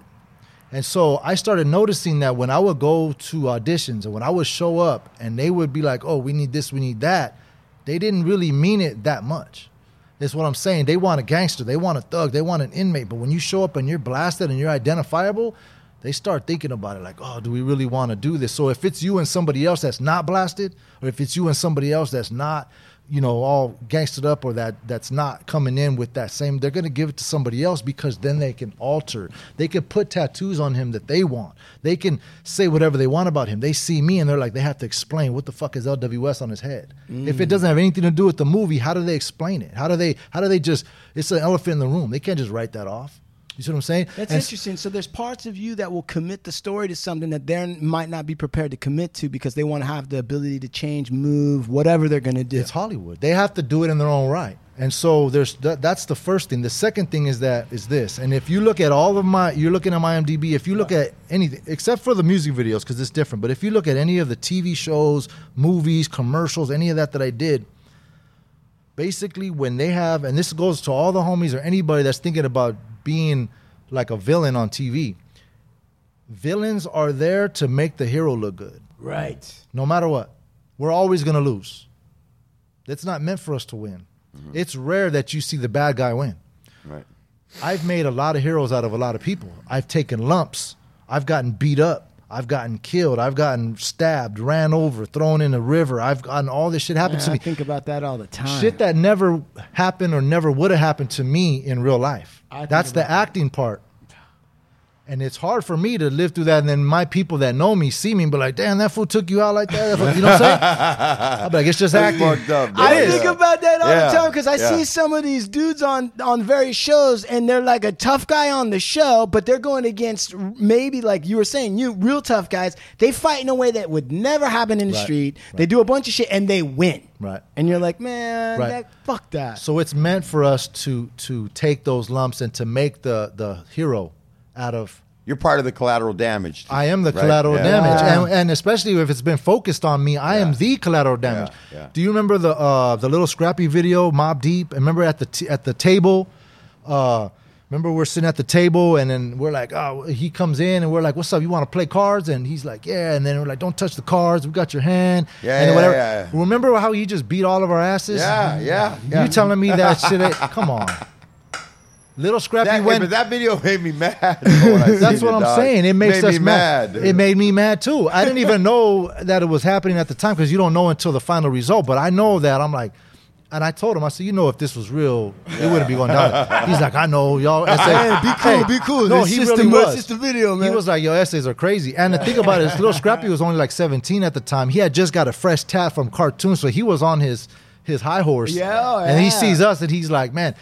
And so I started noticing that when I would go to auditions and when I would show up and they would be like, oh, we need this, we need that, they didn't really mean it that much. That's what I'm saying. They want a gangster, they want a thug, they want an inmate. But when you show up and you're blasted and you're identifiable, they start thinking about it like, oh, do we really want to do this? So if it's you and somebody else that's not blasted, or if it's you and somebody else that's not, you know, all gangstered up or that that's not coming in with that same, they're gonna give it to somebody else because then they can alter. They can put tattoos on him that they want. They can say whatever they want about him. They see me and they're like, they have to explain what the fuck is LWS on his head. If it mm. doesn't have anything to do with the movie, how do they explain it? How do they how do they just it's an elephant in the room. They can't just write that off. You see what I'm saying? That's And interesting. So there's parts of you that will commit the story to something that they might not be prepared to commit to because they want to have the ability to change, move, whatever they're going to do. It's Hollywood. They have to do it in their own right. And so there's that, that's the first thing. The second thing is that is this. And if you look at all of my, you're looking at my IMDb. If you look at anything except for the music videos, because it's different. But if you look at any of the TV shows, movies, commercials, any of that that I did, basically when they have, and this goes to all the homies or anybody that's thinking about being like a villain on TV. Villains are there to make the hero look good right. no matter what. We're always going to lose. It's not meant for us to win. Mm-hmm. It's rare that you see the bad guy win. Right. I've made a lot of heroes out of a lot of people. I've taken lumps. I've gotten beat up. I've gotten killed. I've gotten stabbed, ran over, thrown in a river. I've gotten all this shit happen Man, to I me. think about that all the time. Shit that never happened or never would have happened to me in real life. I That's the about that. acting part. And it's hard for me to live through that. And then my people that know me see me and be like, damn, that fool took you out like that. That You know what I'm saying? I'll be like, it's just acting. up. I Yeah. think about that all Yeah. the time because I Yeah. see some of these dudes on on various shows and they're like a tough guy on the show, but they're going against maybe like you were saying, you real tough guys. They fight in a way that would never happen in the Right, street. They do a bunch of shit and they win. Right. And you're like, man, Right. that fuck that. So it's meant for us to to take those lumps and to make the the hero out of You're part of the collateral damage. I am the right? collateral Yeah. damage, Yeah. and, and especially if it's been focused on me, I am the collateral damage. Yeah, yeah. Do you remember the uh, the little scrappy video, Mobb Deep? Remember at the t- at the table, uh, remember we're sitting at the table, and then we're like, oh, he comes in, and we're like, what's up? You want to play cards? And he's like, yeah. And then we're like, don't touch the cards. We got your hand. Yeah, and yeah, whatever. yeah, yeah. Remember how he just beat all of our asses? Yeah, yeah, yeah. You telling me that shit? Come on. Little scrappy That, went. but that video made me mad. That's what it, I'm dog. saying. It makes made us me mad. It made me mad too. I didn't even know that it was happening at the time because you don't know until the final result. But I know that I'm like, and I told him, I said, you know, if this was real, it wouldn't be going down. He's like, I know, y'all. Hey, be cool, be cool. No, It's he really a- was. it's just a video, man. He was like, your essays are crazy. And the thing about it is, little Scrappy was only like 17 at the time. He had just got a fresh tat from cartoon, so he was on his his high horse. Yeah, and he sees us, and he's like, man.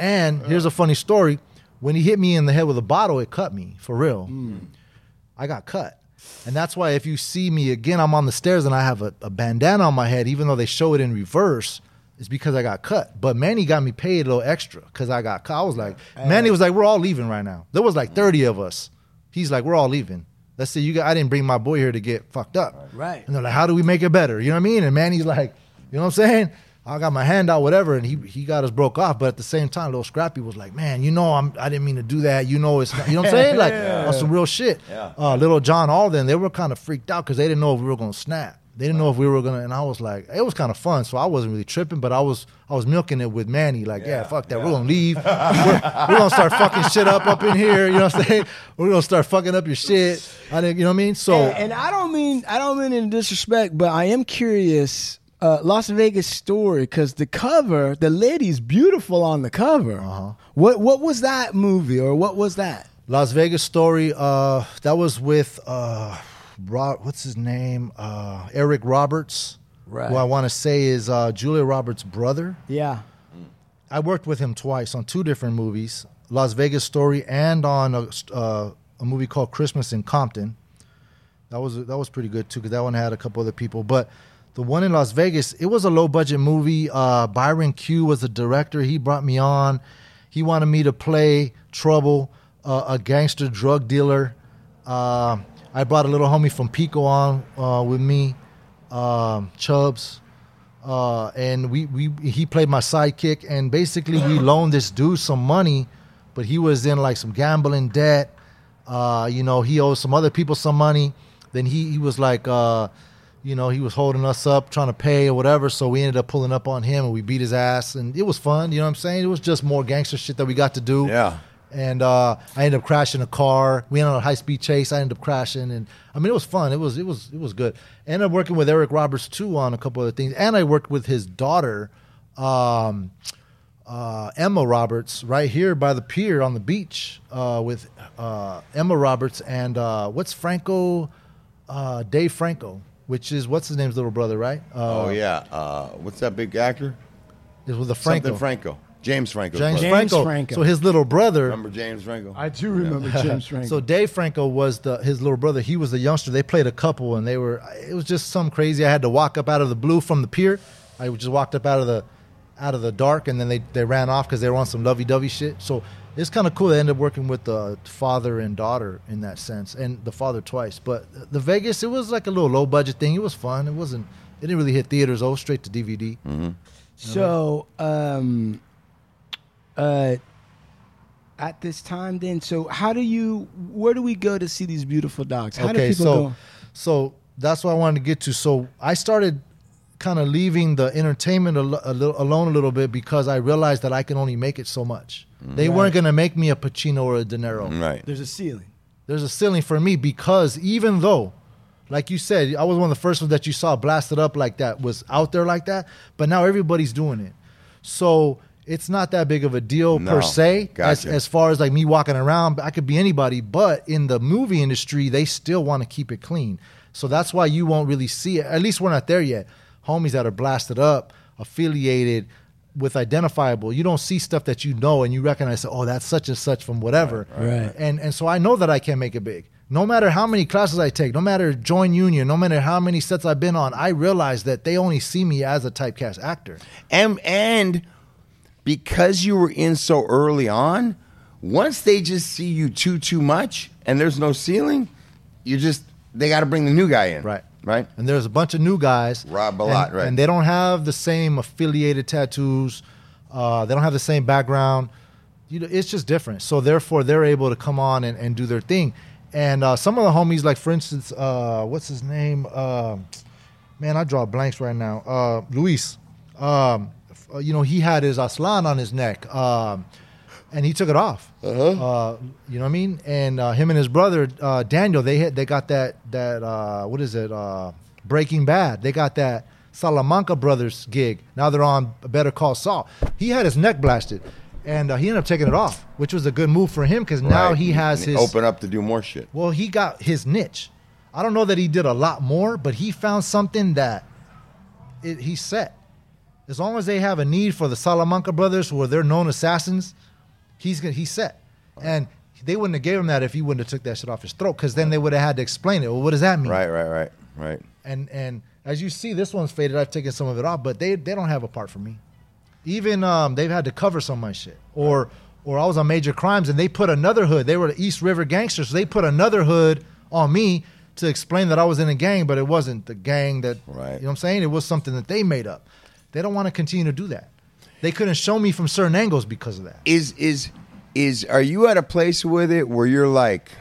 And here's a funny story. when he hit me in the head with a bottle, it cut me for real. Hmm. I got cut. And that's why if you see me again, I'm on the stairs and I have a, a bandana on my head, even though they show it in reverse, it's because I got cut. But Manny got me paid a little extra because I got cut. I was like, Manny was like, we're all leaving right now. There was like mm. 30 of us. He's like, we're all leaving. Let's say you got, I didn't bring my boy here to get fucked up. Right. And they're like, how do we make it better? You know what I mean? And Manny's like, you know what I'm saying? I got my hand out, whatever, and he he got us broke off. But at the same time, little Scrappy was like, "Man, you know, I'm I didn't mean to do that. You know, it's not, you know what I'm saying? Like on some real shit." Yeah. Uh, little John Alden, they were kind of freaked out because they didn't know if we were gonna snap. They didn't know if we were gonna, and I was like, it was kind of fun. So I wasn't really tripping, but I was I was milking it with Manny, like, yeah, fuck that, we're gonna leave. we're, we're gonna start fucking shit up up in here. You know what I'm saying? We're gonna start fucking up your shit. I didn't, you know what I mean? So and, and I don't mean I don't mean in disrespect, but I am curious. Uh, Las Vegas story because the cover, the lady's beautiful on the cover. Uh-huh. What what was that movie or what was that? Las Vegas story. Uh, that was with uh, Ro- what's his name? Uh, Eric Roberts. Right. Who I want to say is uh, Julia Roberts' brother. Yeah, I worked with him twice on two different movies, Las Vegas Story, and on a, uh, a movie called Christmas in Compton. That was that was pretty good too, because that one had a couple other people. But the one in Las Vegas, it was a low budget movie. Uh, Byron Q was the director. He brought me on. He wanted me to play Trouble, uh, a gangster drug dealer. Uh, I brought a little homie from Pico on uh, with me, um, Chubbs uh, and we, we he played my sidekick and basically we loaned this dude some money but he was in like some gambling debt uh, you know he owed some other people some money then he, he was like uh, you know he was holding us up trying to pay or whatever so we ended up pulling up on him and we beat his ass and it was fun you know what i'm saying it was just more gangster shit that we got to do Yeah. and uh, I ended up crashing a car. We ended on a high speed chase. I ended up crashing, and I mean it was fun. It was it was it was good. ended up working with Eric Roberts too on a couple other things, and I worked with his daughter, um, uh, Emma Roberts, right here by the pier on the beach uh, with uh, Emma Roberts and uh, what's Franco, uh, Dave Franco, which is what's his name's little brother, right? Uh, Oh yeah. Uh, what's that big actor? is with the Franco. Something Franco. James Franco. James, James Franco. Franco. So his little brother. Remember James Franco? I do remember James Franco. So Dave Franco was the his little brother. He was the youngster. They played a couple, and they were. It was just some crazy. I had to walk up out of the blue from the pier. I just walked up out of the out of the dark, and then they they ran off because they were on some lovey dovey shit. So it's kind of cool. They ended up working with the father and daughter in that sense, and the father twice. But the Vegas, it was like a little low budget thing. It was fun. It wasn't. It didn't really hit theaters. Oh, straight to DVD. So, um, uh, at this time, then, so how do you? Where do we go to see these beautiful dogs? How do okay, people so go? so that's what I wanted to get to. So I started kind of leaving the entertainment a, a little, alone a little bit because I realized that I can only make it so much. They weren't going to make me a Pacino or a De Niro. Right. There's a ceiling. There's a ceiling for me because even though, like you said, I was one of the first ones that you saw blasted up like that was out there like that, but now everybody's doing it. So it's not that big of a deal No, per se as, as far as like me walking around. I could be anybody, but in the movie industry, they still want to keep it clean. So that's why you won't really see it. At least we're not there yet. Homies that are blasted up, affiliated with identifiable. You don't see stuff that you know and you recognize, oh, that's such and such from whatever. Right. And and so I know that I can make it big. No matter how many classes I take, no matter join union, no matter how many sets I've been on, I realize that they only see me as a typecast actor. And and because you were in so early on, once they just see you too too much and there's no ceiling, you just they got to bring the new guy in. Right. Right. And there's a bunch of new guys. Rob a and, right. And they don't have the same affiliated tattoos. Uh, they don't have the same background. You know, it's just different. So therefore, they're able to come on and, and do their thing. And uh, some of the homies, like for instance, uh, what's his name? Uh, man, I draw blanks right now. Uh, Luis. Um, uh, you know, he had his aslan on his neck. Um, and he took it off. Uh-huh. you know what I mean? And uh, him and his brother uh, Daniel, they had they got that that uh, what is it? Uh, Breaking Bad. They got that Salamanca brothers gig. Now they're on Better Call Saul. He had his neck blasted, and uh, he ended up taking it off, which was a good move for him because now Right. he has his open up to do more shit. well, he got his niche. I don't know that he did a lot more, but he found something that it, he set. As long as they have a need for the Salamanca brothers, who are their known assassins, he's gonna, he's set. and they wouldn't have gave him that if he wouldn't have took that shit off his throat. Because then they would have had to explain it. Well, what does that mean? Right, right, right, right. And and as you see, this one's faded. I've taken some of it off, but they they don't have a part for me. Even um, they've had to cover some of my shit, or or I was on Major Crimes and they put another hood. They were the East River gangsters, so they put another hood on me to explain that I was in a gang, but it wasn't the gang that. Right. You know what I'm saying? It was something that they made up. They don't want to continue to do that. They couldn't show me from certain angles because of that. Is is is are you at a place with it where you're like,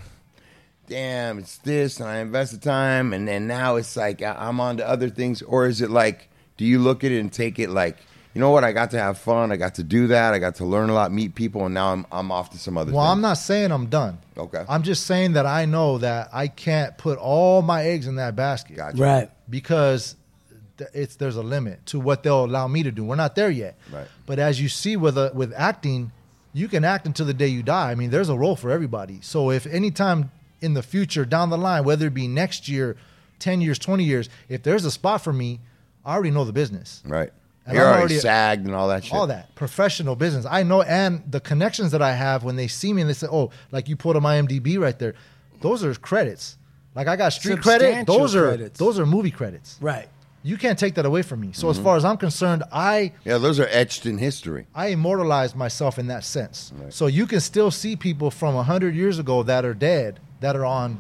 damn, it's this, and I invested time, and then now it's like I- I'm on to other things, or is it like, do you look at it and take it like, you know what, I got to have fun, I got to do that, I got to learn a lot, meet people, and now I'm I'm off to some other. Well, thing. I'm not saying I'm done. Okay. I'm just saying that I know that I can't put all my eggs in that basket. Gotcha. Right. because th- it's there's a limit to what they'll allow me to do. We're not there yet. Right. But as you see with a, with acting, you can act until the day you die. I mean, there's a role for everybody. So if anytime in the future down the line, whether it be next year, 10 years, 20 years, if there's a spot for me, I already know the business. Right. And You're I'm already, already- sagged and all that shit. All that professional business. I know, and the connections that I have when they see me and they say, "Oh, like you put up my MDB right there," those are credits. Like I got street credit. Substantial Those are credits. those are movie credits. Right. You can't take that away from me. So Mm-hmm. as far as I'm concerned, I Yeah, those are etched in history. I immortalized myself in that sense. So you can still see people from hundred years ago that are dead that are on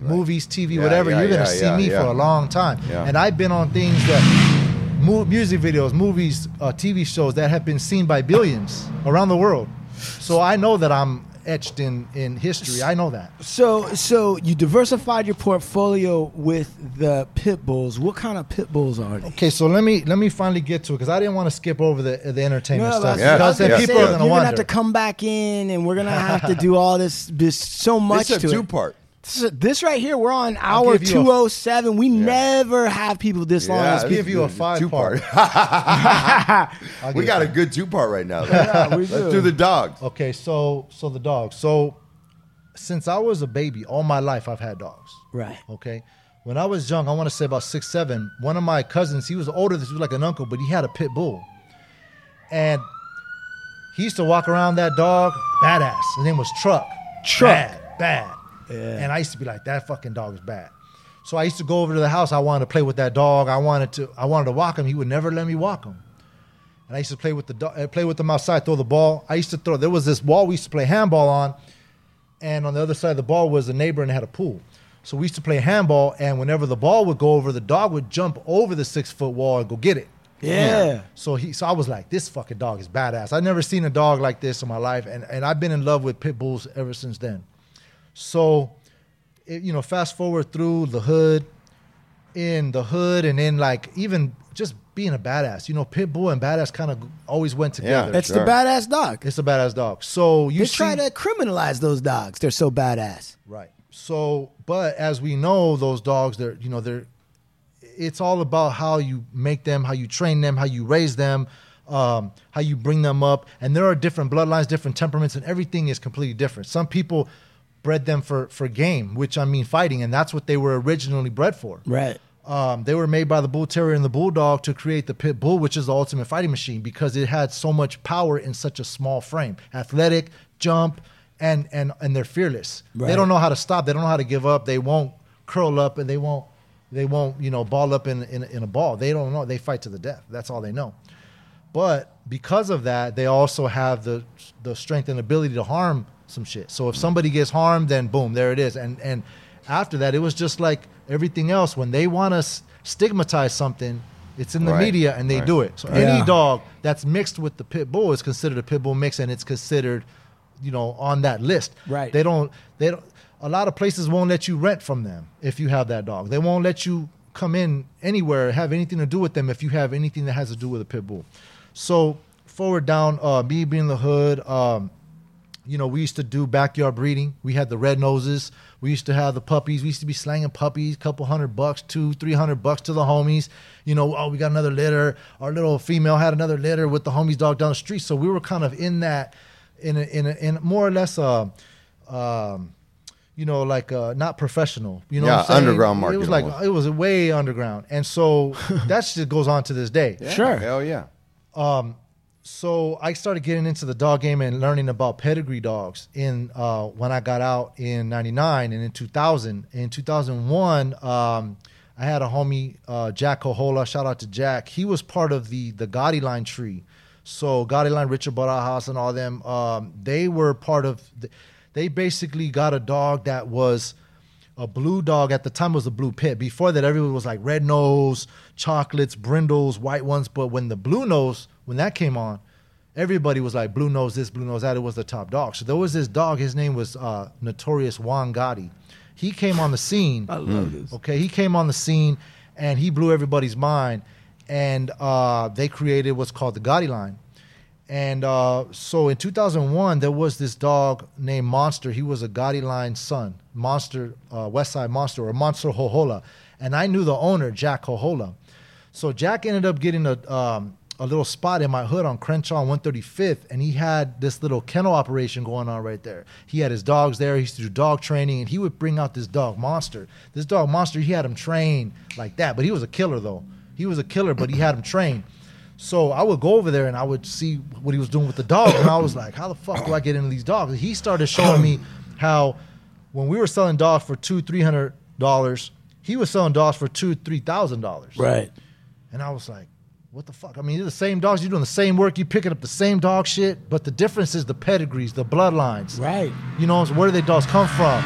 movies, TV, Yeah, whatever. yeah, You're gonna see me for a long time, and I've been on things that music videos, movies, uh, TV shows that have been seen by billions around the world. So I know that I'm etched in in history. I know that. So, so you diversified your portfolio with the pit bulls. What kind of pit bulls are they? Okay, so let me let me finally get to it because I didn't want to skip over the the entertainment No, stuff Yeah, I was because then people say, are gonna you're wonder. gonna have to come back in, and we're gonna have to do all this. This so much It's a to two it. part. This, this right here, we're on hour give you a- two oh seven. We never have people this long. Yeah, on I'll give you a five two part. I'll we got you a good two part right now. Yeah, we Let's do. do the dogs. Okay, so so the dogs. So since I was a baby, all my life I've had dogs. Right. Okay. When I was young, I want to say about six, seven, one of my cousins, he was older, this was like an uncle, but he had a pit bull. And he used to walk around that dog, badass. His name was Truck. Truck. Bad, bad. And I used to be like, that fucking dog is bad. So I used to go over to the house. I wanted to play with that dog. I wanted to, I wanted to walk him. He would never let me walk him. And I used to play with the dog, uh, play with them outside, throw the ball. I used to throw. There was this wall we used to play handball on, and on the other side of the ball was a neighbor and had a pool. So we used to play handball, and whenever the ball would go over, the dog would jump over the six foot wall and go get it. Yeah. So he, so I was like, this fucking dog is badass. I've never seen a dog like this in my life, and and I've been in love with pit bulls ever since then. So, it, you know, fast forward through the hood, in the hood, and in like even just being a badass. You know, pit bull and badass kind of always went together. That's Sure. the badass dog. it's the badass dog. So you They see, try to criminalize those dogs. They're so badass. Right. So, but as we know, those dogs, they're, you know, they're, it's all about how you make them, how you train them, how you raise them, um, how you bring them up. And there are different bloodlines, different temperaments, and everything is completely different. Some people bred them for, for game, which I mean fighting, and that's what they were originally bred for. Right. Um, they were made by the bull terrier and the bulldog to create the pit bull, which is the ultimate fighting machine because it had so much power in such a small frame. Athletic, jump, and and and they're fearless. They don't know how to stop. They don't know how to give up. They won't curl up and they won't they won't you know ball up in in, in a ball. They don't know. They fight to the death. That's all they know. But because of that, they also have the the strength and ability to harm some shit. So if somebody gets harmed, then boom, there it is. And and after that, it was just like everything else. When they want to stigmatize something, it's in the Right, media and they right. do it. So Yeah. any dog that's mixed with the pit bull is considered a pit bull mix, and it's considered, you know, on that list. Right. They don't. They don't. A lot of places won't let you rent from them if you have that dog. They won't let you come in anywhere have anything to do with them if you have anything that has to do with a pit bull. So forward down, uh, me being the hood, um, you know, we used to do backyard breeding. We had the red noses. We used to have the puppies. We used to be slanging puppies, couple hundred bucks, two, three hundred bucks to the homies. You know, oh, we got another litter. Our little female had another litter with the homies dog down the street. So we were kind of in that, in a, in a, in more or less, uh, um, you know, like uh, not professional. You know, Yeah, what I'm saying? underground It was like almost. it was way underground, and so that just goes on to this day Sure. Hell yeah. So I started getting into the dog game and learning about pedigree dogs in uh, when I got out in '99 and in 2000. In 2001, um, I had a homie uh, Jack Cohola. Shout out to Jack. He was part of the the Gotti line tree. So Gotti line, Richard Barajas, and all them. Um, they were part of. The, they basically got a dog that was a blue dog at the time was a blue pit. Before that, everyone was like red nose, chocolates, brindles, white ones. But when the blue nose, when that came on, everybody was like blue nose this, blue nose that. It was the top dog. So there was this dog. His name was uh, Notorious Juan Gotti. He came on the scene. I love this. Okay, he came on the scene and he blew everybody's mind. And uh, they created what's called the Gotti line. And uh, so in 2001, there was this dog named Monster. He was a Gotti line son, Monster, uh, West Side Monster, or Monster Hohola. And I knew the owner, Jack Hohola. So Jack ended up getting a, um, a little spot in my hood on Crenshaw on 135th, and he had this little kennel operation going on right there. He had his dogs there. He used to do dog training, and he would bring out this dog, Monster. This dog, Monster, he had him trained like that, but he was a killer, though. He was a killer, but he had him trained. So I would go over there and I would see what he was doing with the dog, and I was like, "How the fuck do I get into these dogs?" And he started showing me how when we were selling dogs for two, three hundred dollars, he was selling dogs for two, three thousand dollars. Right. And I was like, "What the fuck?" I mean, you're the same dogs. You're doing the same work. You're picking up the same dog shit, but the difference is the pedigrees, the bloodlines. Right. You know, where do they dogs come from?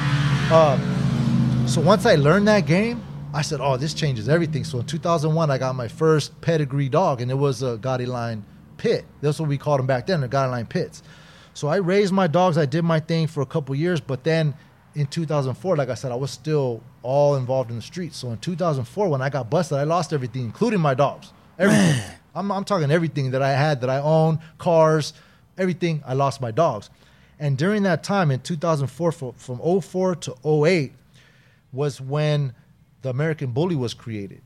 Uh, so once I learned that game, I said, "Oh, this changes everything." So in 2001, I got my first pedigree dog, and it was a Gotti line pit. That's what we called them back then, the Gotti line pits. So I raised my dogs. I did my thing for a couple years, but then in 2004, like I said, I was still all involved in the streets. So in 2004, when I got busted, I lost everything, including my dogs. Everything. I'm, I'm talking everything that I had, that I owned, cars, everything. I lost my dogs. And during that time in 2004, fro- from 04 to 08, was when the American Bully was created.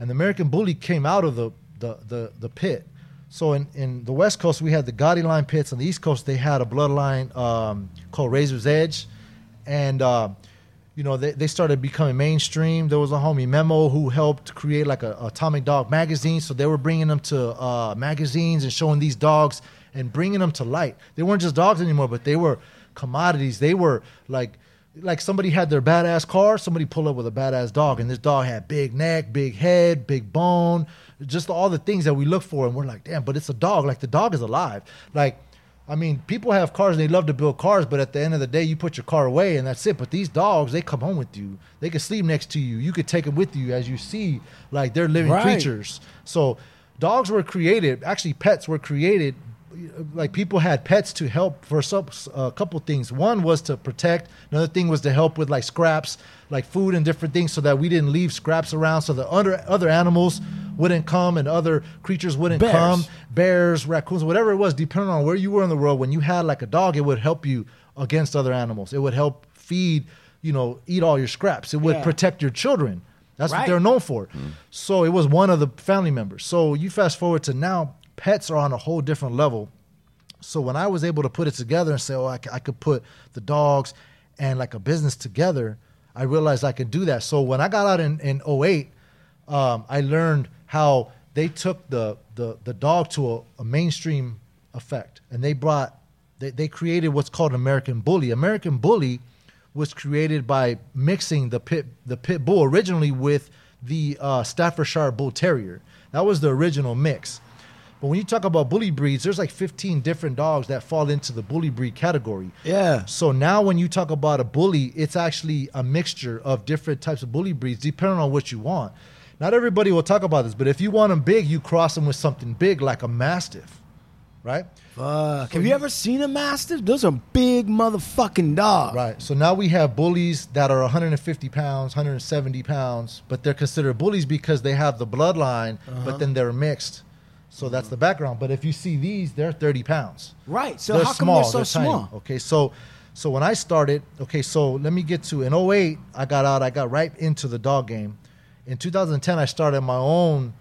And the American Bully came out of the, the, the, the pit. So in, in the West Coast, we had the Gotti line pits. On the East Coast, they had a bloodline um, called Razor's Edge. And, uh, you know, they, they started becoming mainstream. There was a homie Memo who helped create like a, Atomic Dog magazine. So they were bringing them to uh, magazines and showing these dogs and bringing them to light. They weren't just dogs anymore, but they were commodities. They were like like somebody had their badass car, somebody pulled up with a badass dog, and this dog had big neck, big head, big bone, just all the things that we look for, and we're like, damn, but it's a dog. Like the dog is alive. Like, I mean, people have cars and they love to build cars, but at the end of the day, you put your car away and that's it. But these dogs, they come home with you. They can sleep next to you. You could take them with you as you see, like they're living Right. creatures. So, dogs were created. Actually, pets were created like people had pets to help for some, a couple things. One was to protect. Another thing was to help with like scraps, like food and different things, so that we didn't leave scraps around, so the other other animals wouldn't come and other creatures wouldn't Bears. come. Bears, raccoons, whatever it was, depending on where you were in the world. When you had like a dog, it would help you against other animals. It would help feed, you know, eat all your scraps. It would Yeah. protect your children. That's Right. what they're known for. Mm. So it was one of the family members. So you fast forward to now, pets are on a whole different level. So when I was able to put it together and say, oh, I, c- I could put the dogs and like a business together, I realized I could do that. So when I got out in, in 08, um, I learned how they took the, the, the dog to a, a mainstream effect. And they brought, they, they created what's called American Bully. American Bully was created by mixing the pit, the pit bull originally with the uh, Staffordshire Bull Terrier. That was the original mix. But when you talk about bully breeds, there's like 15 different dogs that fall into the bully breed category. Yeah. So now when you talk about a bully, it's actually a mixture of different types of bully breeds depending on what you want. Not everybody will talk about this, but if you want them big, you cross them with something big like a mastiff, right? Fuck. Have you ever seen a mastiff? Those are big motherfucking dogs. Right. So now we have bullies that are 150 pounds, 170 pounds, but they're considered bullies because they have the bloodline, but uh-huh. then they're mixed. So that's the background. But if you see these, they're 30 pounds. Right. So they're how come small. they're so tiny. small? Okay. So, so when I started, okay, so let me get to in 08, I got out. I got right into the dog game. In 2010, I started my own,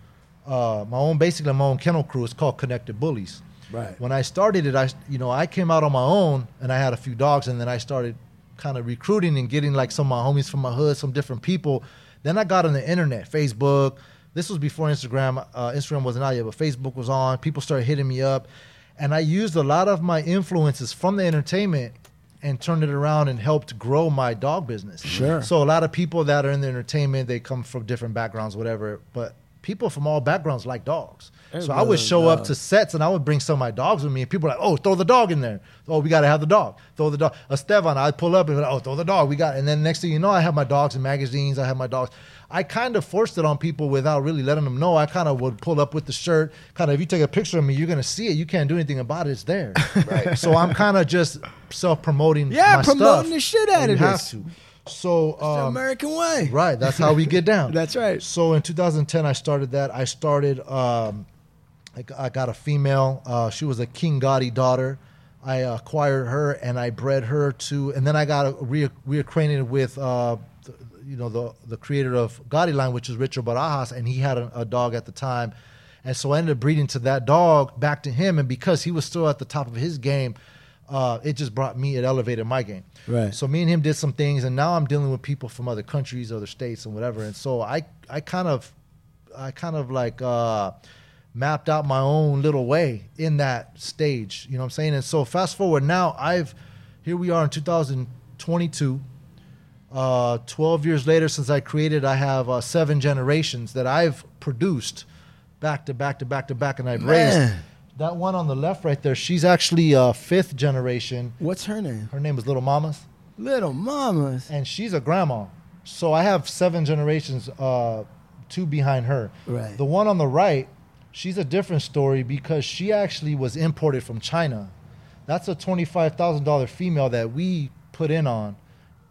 uh, my own basically my own kennel crew. It's called Connected Bullies. Right. When I started it, I you know I came out on my own and I had a few dogs, and then I started kind of recruiting and getting like some of my homies from my hood, some different people. Then I got on the internet, Facebook, This was before Instagram. Uh, Instagram wasn't out yet, but Facebook was on. People started hitting me up, and I used a lot of my influences from the entertainment and turned it around and helped grow my dog business. Sure. So a lot of people that are in the entertainment, they come from different backgrounds, whatever. But people from all backgrounds like dogs. So I would show up to sets and I would bring some of my dogs with me, and people were like, "Oh, throw the dog in there. Oh, we got to have the dog. Throw the dog." A Esteban, I'd pull up and "Oh, throw the dog. We got." And then next thing you know, I have my dogs in magazines. I have my dogs. I kind of forced it on people without really letting them know. I kind of would pull up with the shirt. Kind of, if you take a picture of me, you're gonna see it. You can't do anything about it. It's there. Right. So I'm kind of just self promoting. Yeah, promoting stuff. the shit out You of have this. to. So the um, American way. Right. That's how we get down. That's right. So in 2010, I started that. I started. Um, I, got a female. Uh, she was a King Gotti daughter. I acquired her and I bred her to, and then I got re- reacquainted with, uh, the, you know, the the creator of line, which is Richard Barajas, and he had a, a dog at the time, and so I ended up breeding to that dog back to him, and because he was still at the top of his game, uh, it just brought me, it elevated my game. Right. So me and him did some things, and now I'm dealing with people from other countries, other states, and whatever. And so I, I kind of, I kind of like uh, mapped out my own little way in that stage. You know what I'm saying? And so fast forward now, I've, here we are in 2022. Uh, 12 years later, since I created, I have uh, seven generations that I've produced back to back to back to back, and I've raised. That one on the left right there, she's actually uh, fifth generation. What's her name? Her name is Little Mamas Little Mamas. and she's a grandma. So I have seven generations, uh, two behind her. Right. The one on the right, she's a different story because she actually was imported from China. That's a twenty-five thousand dollar female that we put in on,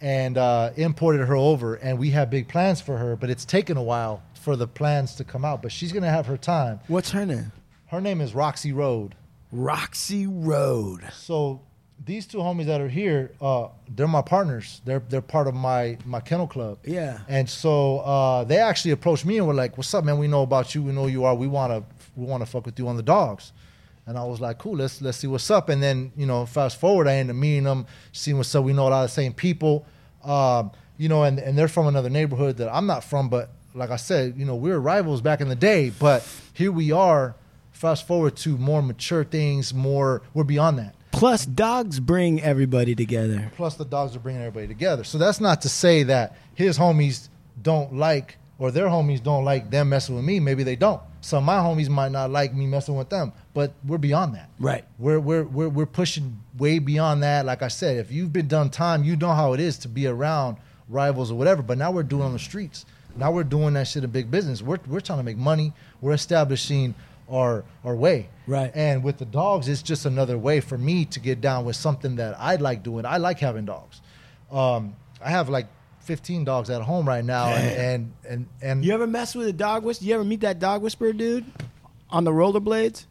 and uh, imported her over. And we have big plans for her, but it's taken a while for the plans to come out. But she's gonna have her time. What's her name? Her name is Roxy Road. Roxy Road. So these two homies that are here, uh, they're my partners. They're they're part of my my kennel club. Yeah. And so uh, they actually approached me and were like, "What's up, man? We know about you. We know you are. We wanna we wanna fuck with you on the dogs." And I was like, "Cool. Let's let's see what's up." And then you know, fast forward, I ended up meeting them, seeing what's up. We know a lot of the same people, um, you know, and and they're from another neighborhood that I'm not from, but like I said, you know, we were rivals back in the day, but here we are. Fast forward to more mature things, more we're beyond that. Plus, dogs bring everybody together. Plus, the dogs are bringing everybody together. So that's not to say that his homies don't like or their homies don't like them messing with me. Maybe they don't. Some of my homies might not like me messing with them, but we're beyond that. Right. We're we're we're we're pushing way beyond that. Like I said, if you've been done time, you know how it is to be around rivals or whatever. But now we're doing on the streets. Now we're doing that shit in big business. We're we're trying to make money. We're establishing our our way. Right. And with the dogs, it's just another way for me to get down with something that I like doing. I like having dogs. Um, I have like 15 dogs at home right now, and and and, and You ever mess with a dog whisperer? You ever meet that dog whisperer dude on the rollerblades?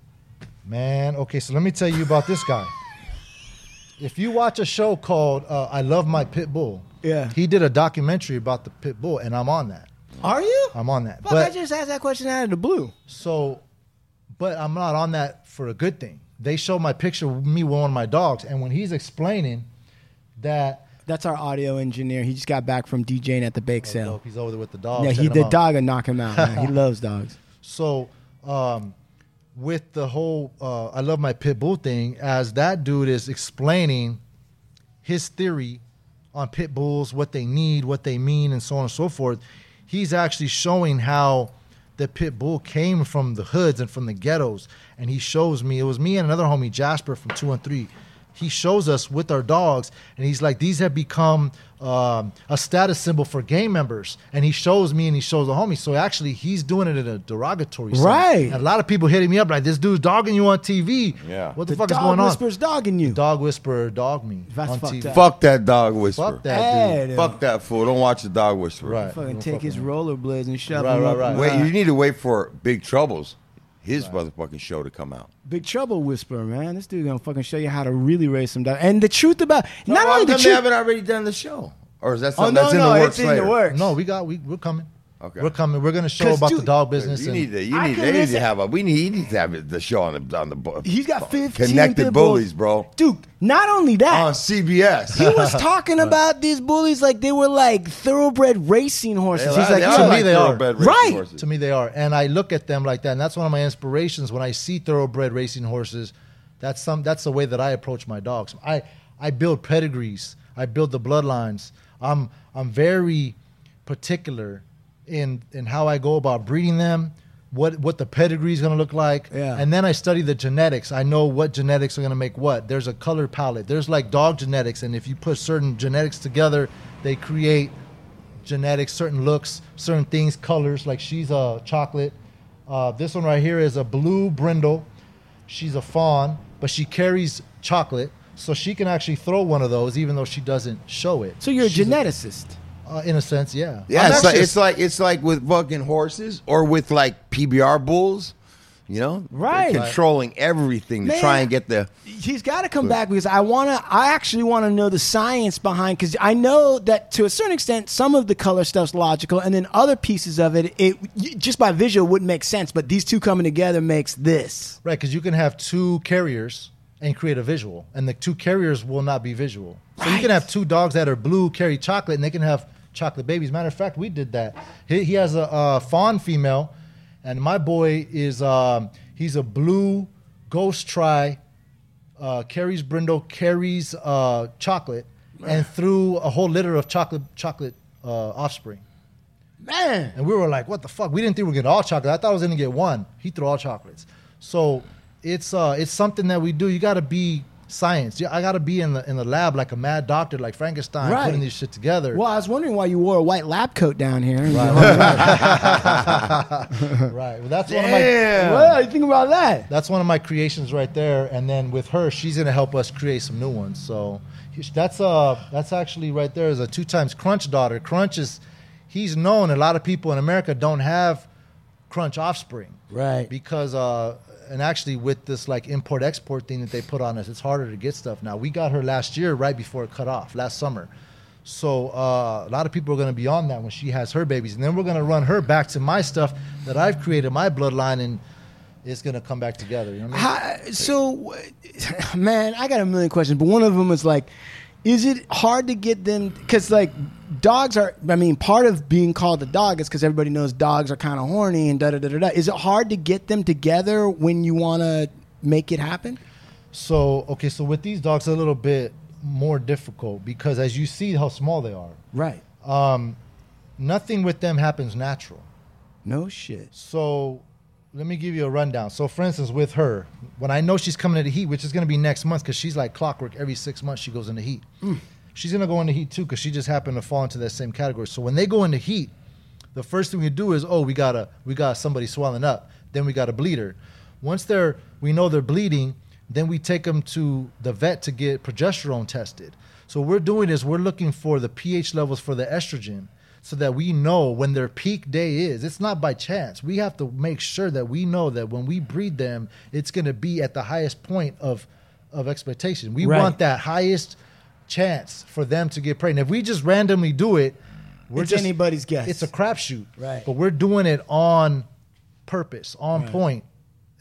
Man, okay, so let me tell you about this guy. If you watch a show called uh, "I Love My Pit Bull," Yeah. he did a documentary about the pit bull, and I'm on that. Are you? I'm on that. Fuck, I just asked that question out of the blue. so, but I'm not on that for a good thing. They show my picture of me with one of my dogs, and when he's explaining that, That's our audio engineer. He just got back from DJing at the bake oh, sale. dope, he's over there with the dog. yeah, he the dog will knock him out. Man. he loves dogs. So, um, with the whole uh, I love my pit bull thing, as that dude is explaining his theory on pit bulls, what they need, what they mean, and so on and so forth, he's actually showing how the pit bull came from the hoods and from the ghettos. And he shows me, it was me and another homie, Jasper from 2 and 3. He shows us with our dogs, and he's like, These have become um, a status symbol for gang members. And he shows me and he shows the homie. So actually, he's doing it in a derogatory sense. Right. And a lot of people hitting me up like, This dude's dogging you on TV. Yeah. What the, The fuck is going on? Dog whisperers dogging you. Dog whisperer, dog me That's on fucked TV. up. Fuck that dog whisperer. Fuck that Hey, dude. dude. Fuck that fool. Don't watch the dog whisperer. Right. Fucking Don't take fuck his with rollerblades and shove Right, them right, up right. in Wait, you need to wait for Big Troubles, his motherfucking show to come out. Big Trouble whisperer, man. This dude gonna fucking show you how to really raise some dogs. And the truth about No, not how only the come they truth. haven't already done the show, or is that Oh no, that's in no, the works it's in the works. No, we got we we're coming. Okay. We're coming. We're gonna show 'Cause, about the dude, dog business. You and- need to. You I need. can They need listen- to have a. We need. He needs to have the show on the on the. bu- He's got 15 connected pit bulls. bullies, bro. Dude, not only that, On CBS. he was talking about these bullies like they were like thoroughbred racing horses. They He's are- like, they "Yo, are to me, like they are. thoroughbred racing Right. horses. To me, they are, and I look at them like that, and that's one of my inspirations when I see thoroughbred racing horses. That's some. That's the way that I approach my dogs. I I build pedigrees. I build the bloodlines. I'm I'm very particular in in how I go about breeding them. What what the pedigree is going to look like, Yeah. and then I study the genetics. I know what genetics are going to make what. There's a color palette. There's like dog genetics, and if you put certain genetics together, they create genetics, certain looks, certain things, colors. Like she's a chocolate. Uh, this one right here is a blue brindle. She's a fawn, but she carries chocolate, so she can actually throw one of those, even though she doesn't show it. so you're a She's geneticist. Uh, in a sense, yeah. Yeah, I'm it's like, it's like it's like with fucking horses or with like PBR bulls. You know, They're Right. controlling everything to Man. try and get the. He's got to come back because I want to. I actually want to know the science behind because I know that to a certain extent, some of the color stuff's logical, and then other pieces of it, it just by visual wouldn't make sense. But these two coming together makes this. right because you can have two carriers and create a visual, and the two carriers will not be visual. So you can have two dogs that are blue carry chocolate, and they can have chocolate babies. Matter of fact, we did that. He, he has a, a fawn female, and my boy is um, he's a blue ghost tri, uh, carries brindle, carries uh, chocolate, and threw a whole litter of chocolate chocolate uh, offspring. Man, And we were like, what the fuck? We didn't think we were getting all chocolate. I thought I was gonna get one. He threw all chocolates. So it's uh it's something that we do. You gotta be science. Yeah, I gotta be in the in the lab like a mad doctor, like Frankenstein, Right. putting these shit together. well, I was wondering why you wore a white lab coat down here. Right. right. Well that's one of my Damn. What do you think about that? that's one of my creations right there. And then with her, she's gonna help us create some new ones. So that's uh that's actually right there is a two times crunch daughter. Crunch is he's known. A lot of people in America don't have crunch offspring. Right. because uh and actually with this like import export thing that they put on us it's harder to get stuff now. We got her last year right before it cut off last summer. So uh, a lot of people are going to be on that when she has her babies. And then we're going to run her back to my stuff that i've created my bloodline and it's going to come back together you know I mean? How, so, man, I got a million questions, but one of them is like, is it hard to get them? Because like dogs are. I mean, part of being called a dog is because everybody knows dogs are kind of horny and da da da da. Is it hard to get them together when you want to make it happen? so okay so with these dogs a little bit more difficult because as you see how small they are Right. Um, nothing with them happens natural No shit. So let me give you a rundown. So, for instance, with her, when I know she's coming into heat, which is going to be next month, because she's like clockwork. Every six months, she goes into heat. Mm. She's going to go into heat too, because she just happened to fall into that same category. So when they go into heat, the first thing we do is, oh, we gotta, we got somebody swelling up. Then we got a bleeder. Once they're, we know they're bleeding, then we take them to the vet to get progesterone tested. So what we're doing is we're looking for the pH levels for the estrogen so that we know when their peak day is. It's not by chance. We have to make sure that we know that when we breed them, it's going to be at the highest point of of expectation. We Right. want that highest chance for them to get pregnant. If we just randomly do it, we're It's just anybody's guess. It's a crapshoot. Right. But we're doing it on purpose, on point,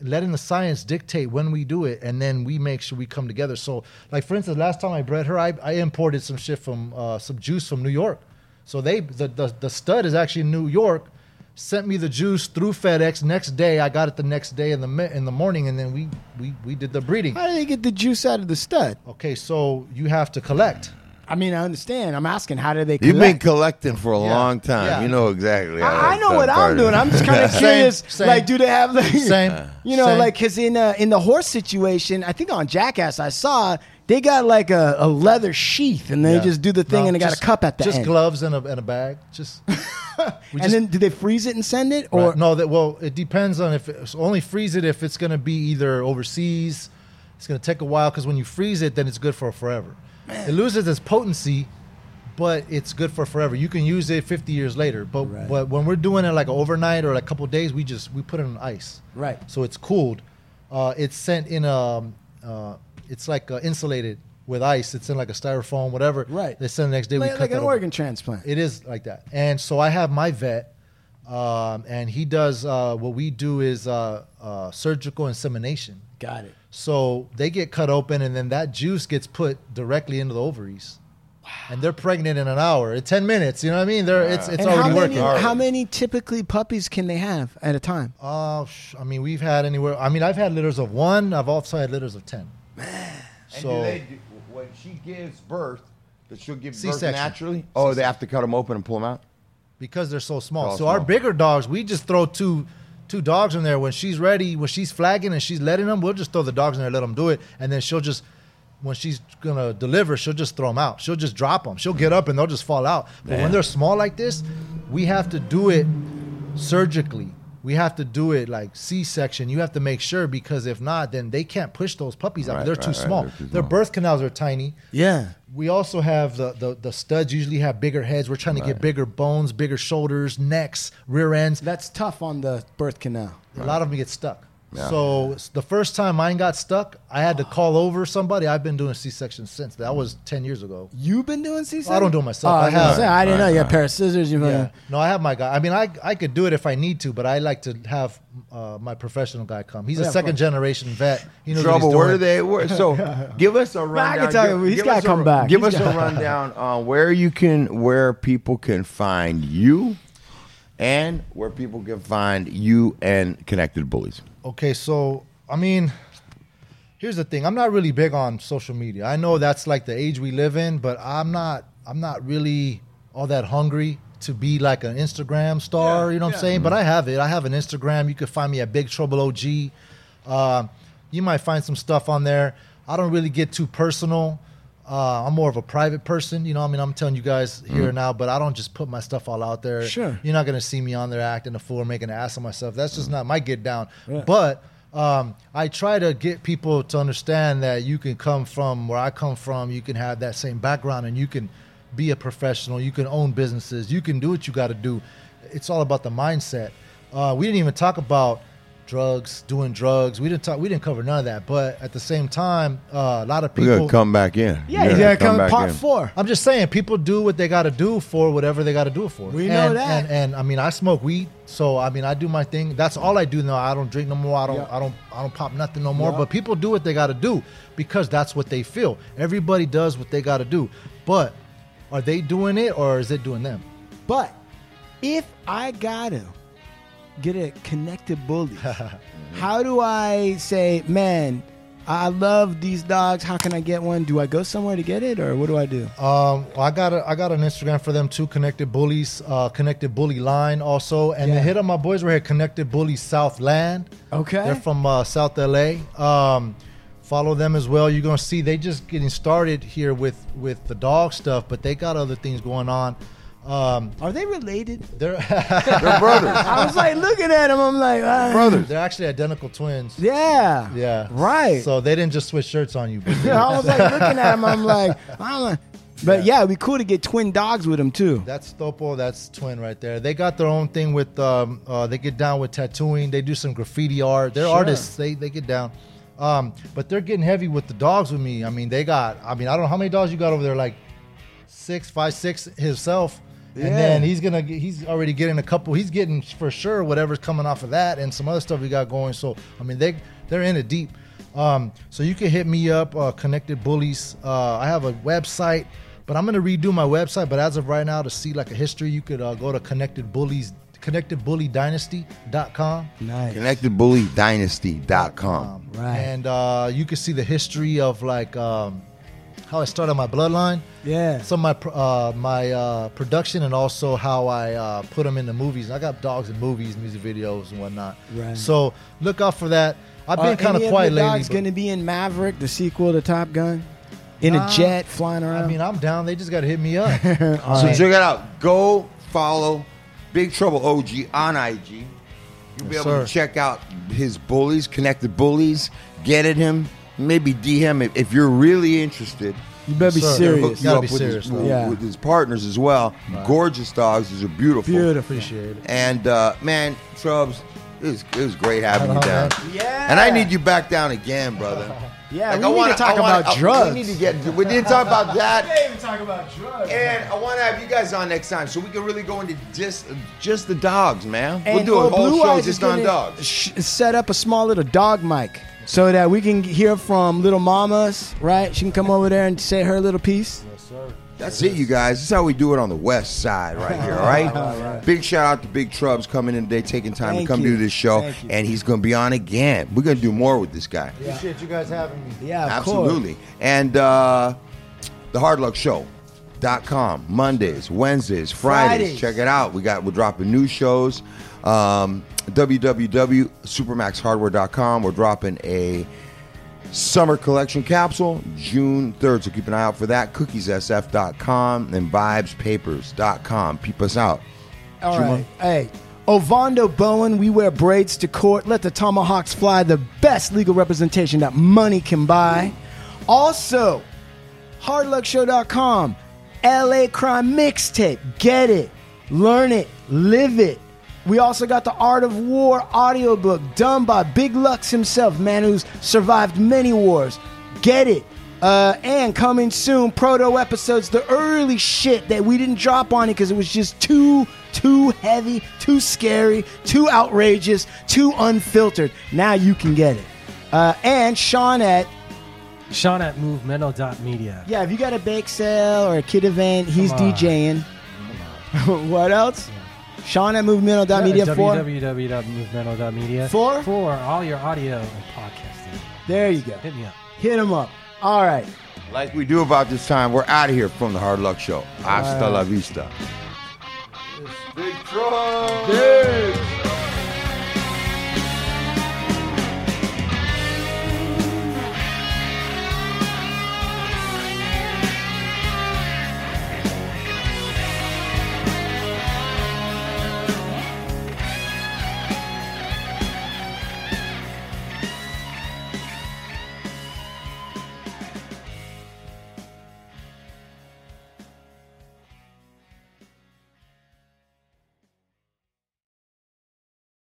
letting the science dictate when we do it, and then we make sure we come together. So, like for instance, last time I bred her, I, I imported some shit from uh, some juice from New York. So they the, the the stud is actually in New York. Sent me the juice through FedEx. Next day, I got it the next day in the in the morning, and then we we we did the breeding. How do they get the juice out of the stud? Okay, so you have to collect. I mean, I understand. I'm asking, how do they? Collect? You've been collecting for a Yeah, long time. yeah. You know exactly. how I, I know what I'm doing. I'm just kind of Same, curious. same. Like, do they have like Same, You know, same. like because in uh, in the horse situation, I think on Jackass I saw they got like a, a leather sheath and they Yeah. just do the thing No, and they got just- a cup at the just end. gloves and a and a bag. Just we and just- then do they freeze it and send it or Right. no, that well, it depends on if it's only freeze it if it's going to be either overseas. It's going to take a while because when you freeze it, then it's good for forever. It loses its potency, but it's good for forever. You can use it 50 years later. But Right. but when we're doing it like overnight or like a couple days, we just we put it on ice. Right. So it's cooled. Uh, it's sent in a. Uh, it's like uh, insulated with ice. It's in like a styrofoam, whatever. Right. They send the next day. we like, cut like an organ transplant? It is like that. And so I have my vet um, and he does uh, what we do is uh, uh, surgical insemination. Got it. So they get cut open, and then that juice gets put directly into the ovaries, and they're pregnant in an hour, in ten minutes. You know what I mean? They're it's it's and already how working. many, how many typically puppies can they have at a time? Uh, I mean, we've had anywhere. I mean, I've had litters of one. I've also had litters of ten. And So do they do, when she gives birth, does she'll give birth C-section. naturally? Oh, they have to cut them open and pull them out. because they're so small. Oh, so our bigger dogs, we just throw two two dogs in there when she's ready, when she's flagging and she's letting them. We'll just throw the dogs in there, let them do it, and then she'll just. When she's gonna deliver, she'll just throw them out. She'll just drop them. She'll get up and they'll just fall out. But when they're small like this, we have to do it surgically. We have to do it like C-section. You have to make sure because if not, then they can't push those puppies out. Right, they're right, too right. small. They're too Their birth canals are tiny. Yeah. We also have the, the the studs usually have bigger heads. We're trying to get bigger bones, bigger shoulders, necks, rear ends. That's tough on the birth canal. A lot of them get stuck. Yeah. So the first time mine got stuck, I had to call over somebody. I've been doing C-section since. That was ten years ago. You've been doing C-section? I don't do it myself. Oh, I I, have- say, I didn't know Right, you had a pair of scissors. You Yeah. yeah. No, I have my guy. I mean, I I could do it if I need to, but I like to have uh, my professional guy come. He's Yeah, a second generation vet. He knows Trouble. what he's Where doing. do they? Where, so, give us a rundown. can tell you, give- he's give gotta us a- come back. Give He's us a gotta- rundown on where you can, where people can find you, and where people can find you and connected bullies. Okay, so I mean, here's the thing. I'm not really big on social media. I know that's like the age we live in, but I'm not. I'm not really all that hungry to be like an Instagram star. you know what I'm saying? But I have it. I have an Instagram. You can find me at Big Trouble OG. Uh, you might find some stuff on there. I don't really get too personal. Uh, I'm more of a private person, you know. I mean, I'm telling you guys here and now, but I don't just put my stuff all out there. Sure. You're not gonna see me on there acting a fool, making an ass of myself. That's just not my get down. But um, I try to get people to understand that you can come from where I come from. You can have that same background, and you can be a professional. You can own businesses. You can do what you got to do. It's all about the mindset. Uh, we didn't even talk about drugs, doing drugs. We didn't talk. We didn't cover none of that. But at the same time, uh, a lot of people. gonna come back in. Yeah, We're he's gonna gonna come back part in. four. I'm just saying, people do what they got to do for whatever they got to do it for. We and, know that. And, and I mean, I smoke weed, so I mean, I do my thing. That's all I do now. I don't drink no more. I don't. Yeah. I don't. I don't pop nothing no more. Yeah. But people do what they got to do because that's what they feel. Everybody does what they got to do. But are they doing it or is it doing them? But if I gotta get a connected bully, how do I say, man, I love these dogs. How can I get one? Do I go somewhere to get it, or what do I do? Um, well, I got a, I got an Instagram for them too. Connected Bullies, uh, Connected Bully Line also, and Yeah. then hit up my boys right here. Connected Bullies Southland. Okay. They're from uh, South LA. Um, follow them as well. You're gonna see they just getting started here with with the dog stuff, but they got other things going on. Um, Are they related? they're They're brothers. I was like looking at them. I'm like, ah. brothers. they're actually identical twins. Yeah. Yeah. Right. So they didn't just switch shirts on you. But they- I was like looking at them. I'm like, I'm like, but yeah. it'd be cool to get twin dogs with them too. That's Stopo. That's Twin right there. They got their own thing with. Um, uh, they get down with tattooing. They do some graffiti art. They're Sure. artists. They they get down. Um, but they're getting heavy with the dogs with me. I mean, they got. I mean, I don't know how many dogs you got over there. Like six, five, six himself. Yeah. And then he's gonna. get- He's already getting a couple. He's getting for sure whatever's coming off of that and some other stuff we got going. So I mean, they they're in it deep. Um, so you can hit me up, uh, Connected Bullies. Uh, I have a website, but I'm gonna redo my website. But as of right now, to see like a history, you could uh, go to Connected Bullies, ConnectedBullyDynasty.com. Nice. ConnectedBullyDynasty.com. Right. And uh, you can see the history of like um, how I started my bloodline. Yeah. Some of my uh, my uh, production and also how I uh, put them in the movies. I got dogs in movies, music videos, and whatnot. Right. So look out for that. I've been kind of quiet your lately. dogs but- going to be in Maverick, the sequel to Top Gun, in a Uh, jet flying around? I mean, I'm down. They just got to hit me up. So check it out. Go follow Big Trouble OG on IG. You'll be Yes, able to check out his bullies, connected bullies. Get at him. Maybe DM if, if you're really interested. You better be Sir. They'll serious. you Gotta up be with, serious, his, though. Yeah. with his partners as well. Gorgeous dogs. These are beautiful. Beautiful. Appreciate it. And uh, man, Trubs, it was, it was great having you down. on, Yeah. And I need you back down again, brother. Yeah, Like, we I need wanna- to talk wanna- about drugs. We need to get. We need to talk about that. can't even talk about drugs. And I want to have you guys on next time so we can really go into just just the dogs, man. And we'll do a whole show just on dogs. sh- set up a small little dog mic so that we can hear from little mamas, right? She can come over there and say her little piece. Yes, sir. That's it, you guys. That's how we do it on the west side right here, all right? all right? Big shout out to Big Trubs coming in today, taking time Thank to come you. do this show. Thank you. And he's going to be on again. We're going to do more with this guy. Yeah. Appreciate you guys having me. Yeah, of Absolutely. And uh, the Hard Luck Show.com, Mondays, Wednesdays, Fridays. Fridays. Check it out. We got we're dropping new shows. Um, www.supermaxhardware.com. We're dropping a summer collection capsule June 3rd. So keep an eye out for that. Cookiessf.com and vibespapers.com. Peep us out. All right. Hey, Ovando Bowen, we wear braids to court. Let the tomahawks fly. The best legal representation that money can buy. Also, hardluckshow.com. LA Crime Mixtape. Get it. Learn it. Live it. We also got the Art of War audiobook done by Big Lucks himself, man who's survived many wars. Get it. Uh, and coming soon, proto episodes, the early shit that we didn't drop on it because it was just too, too heavy, too scary, too outrageous, too unfiltered. Now you can get it. Uh, and Sean at Sean at movemental.media. yeah, if you got a bake sale or a kid event, he's DJing. what else? Sean at movemental.media Yeah, for. www.movemental.media. For? For all your audio and podcasting. There you go. Hit me up. Hit him up. All right. Like we do about this time, we're out of here from the Hard Luck Show. Hasta la vista. Big Trump.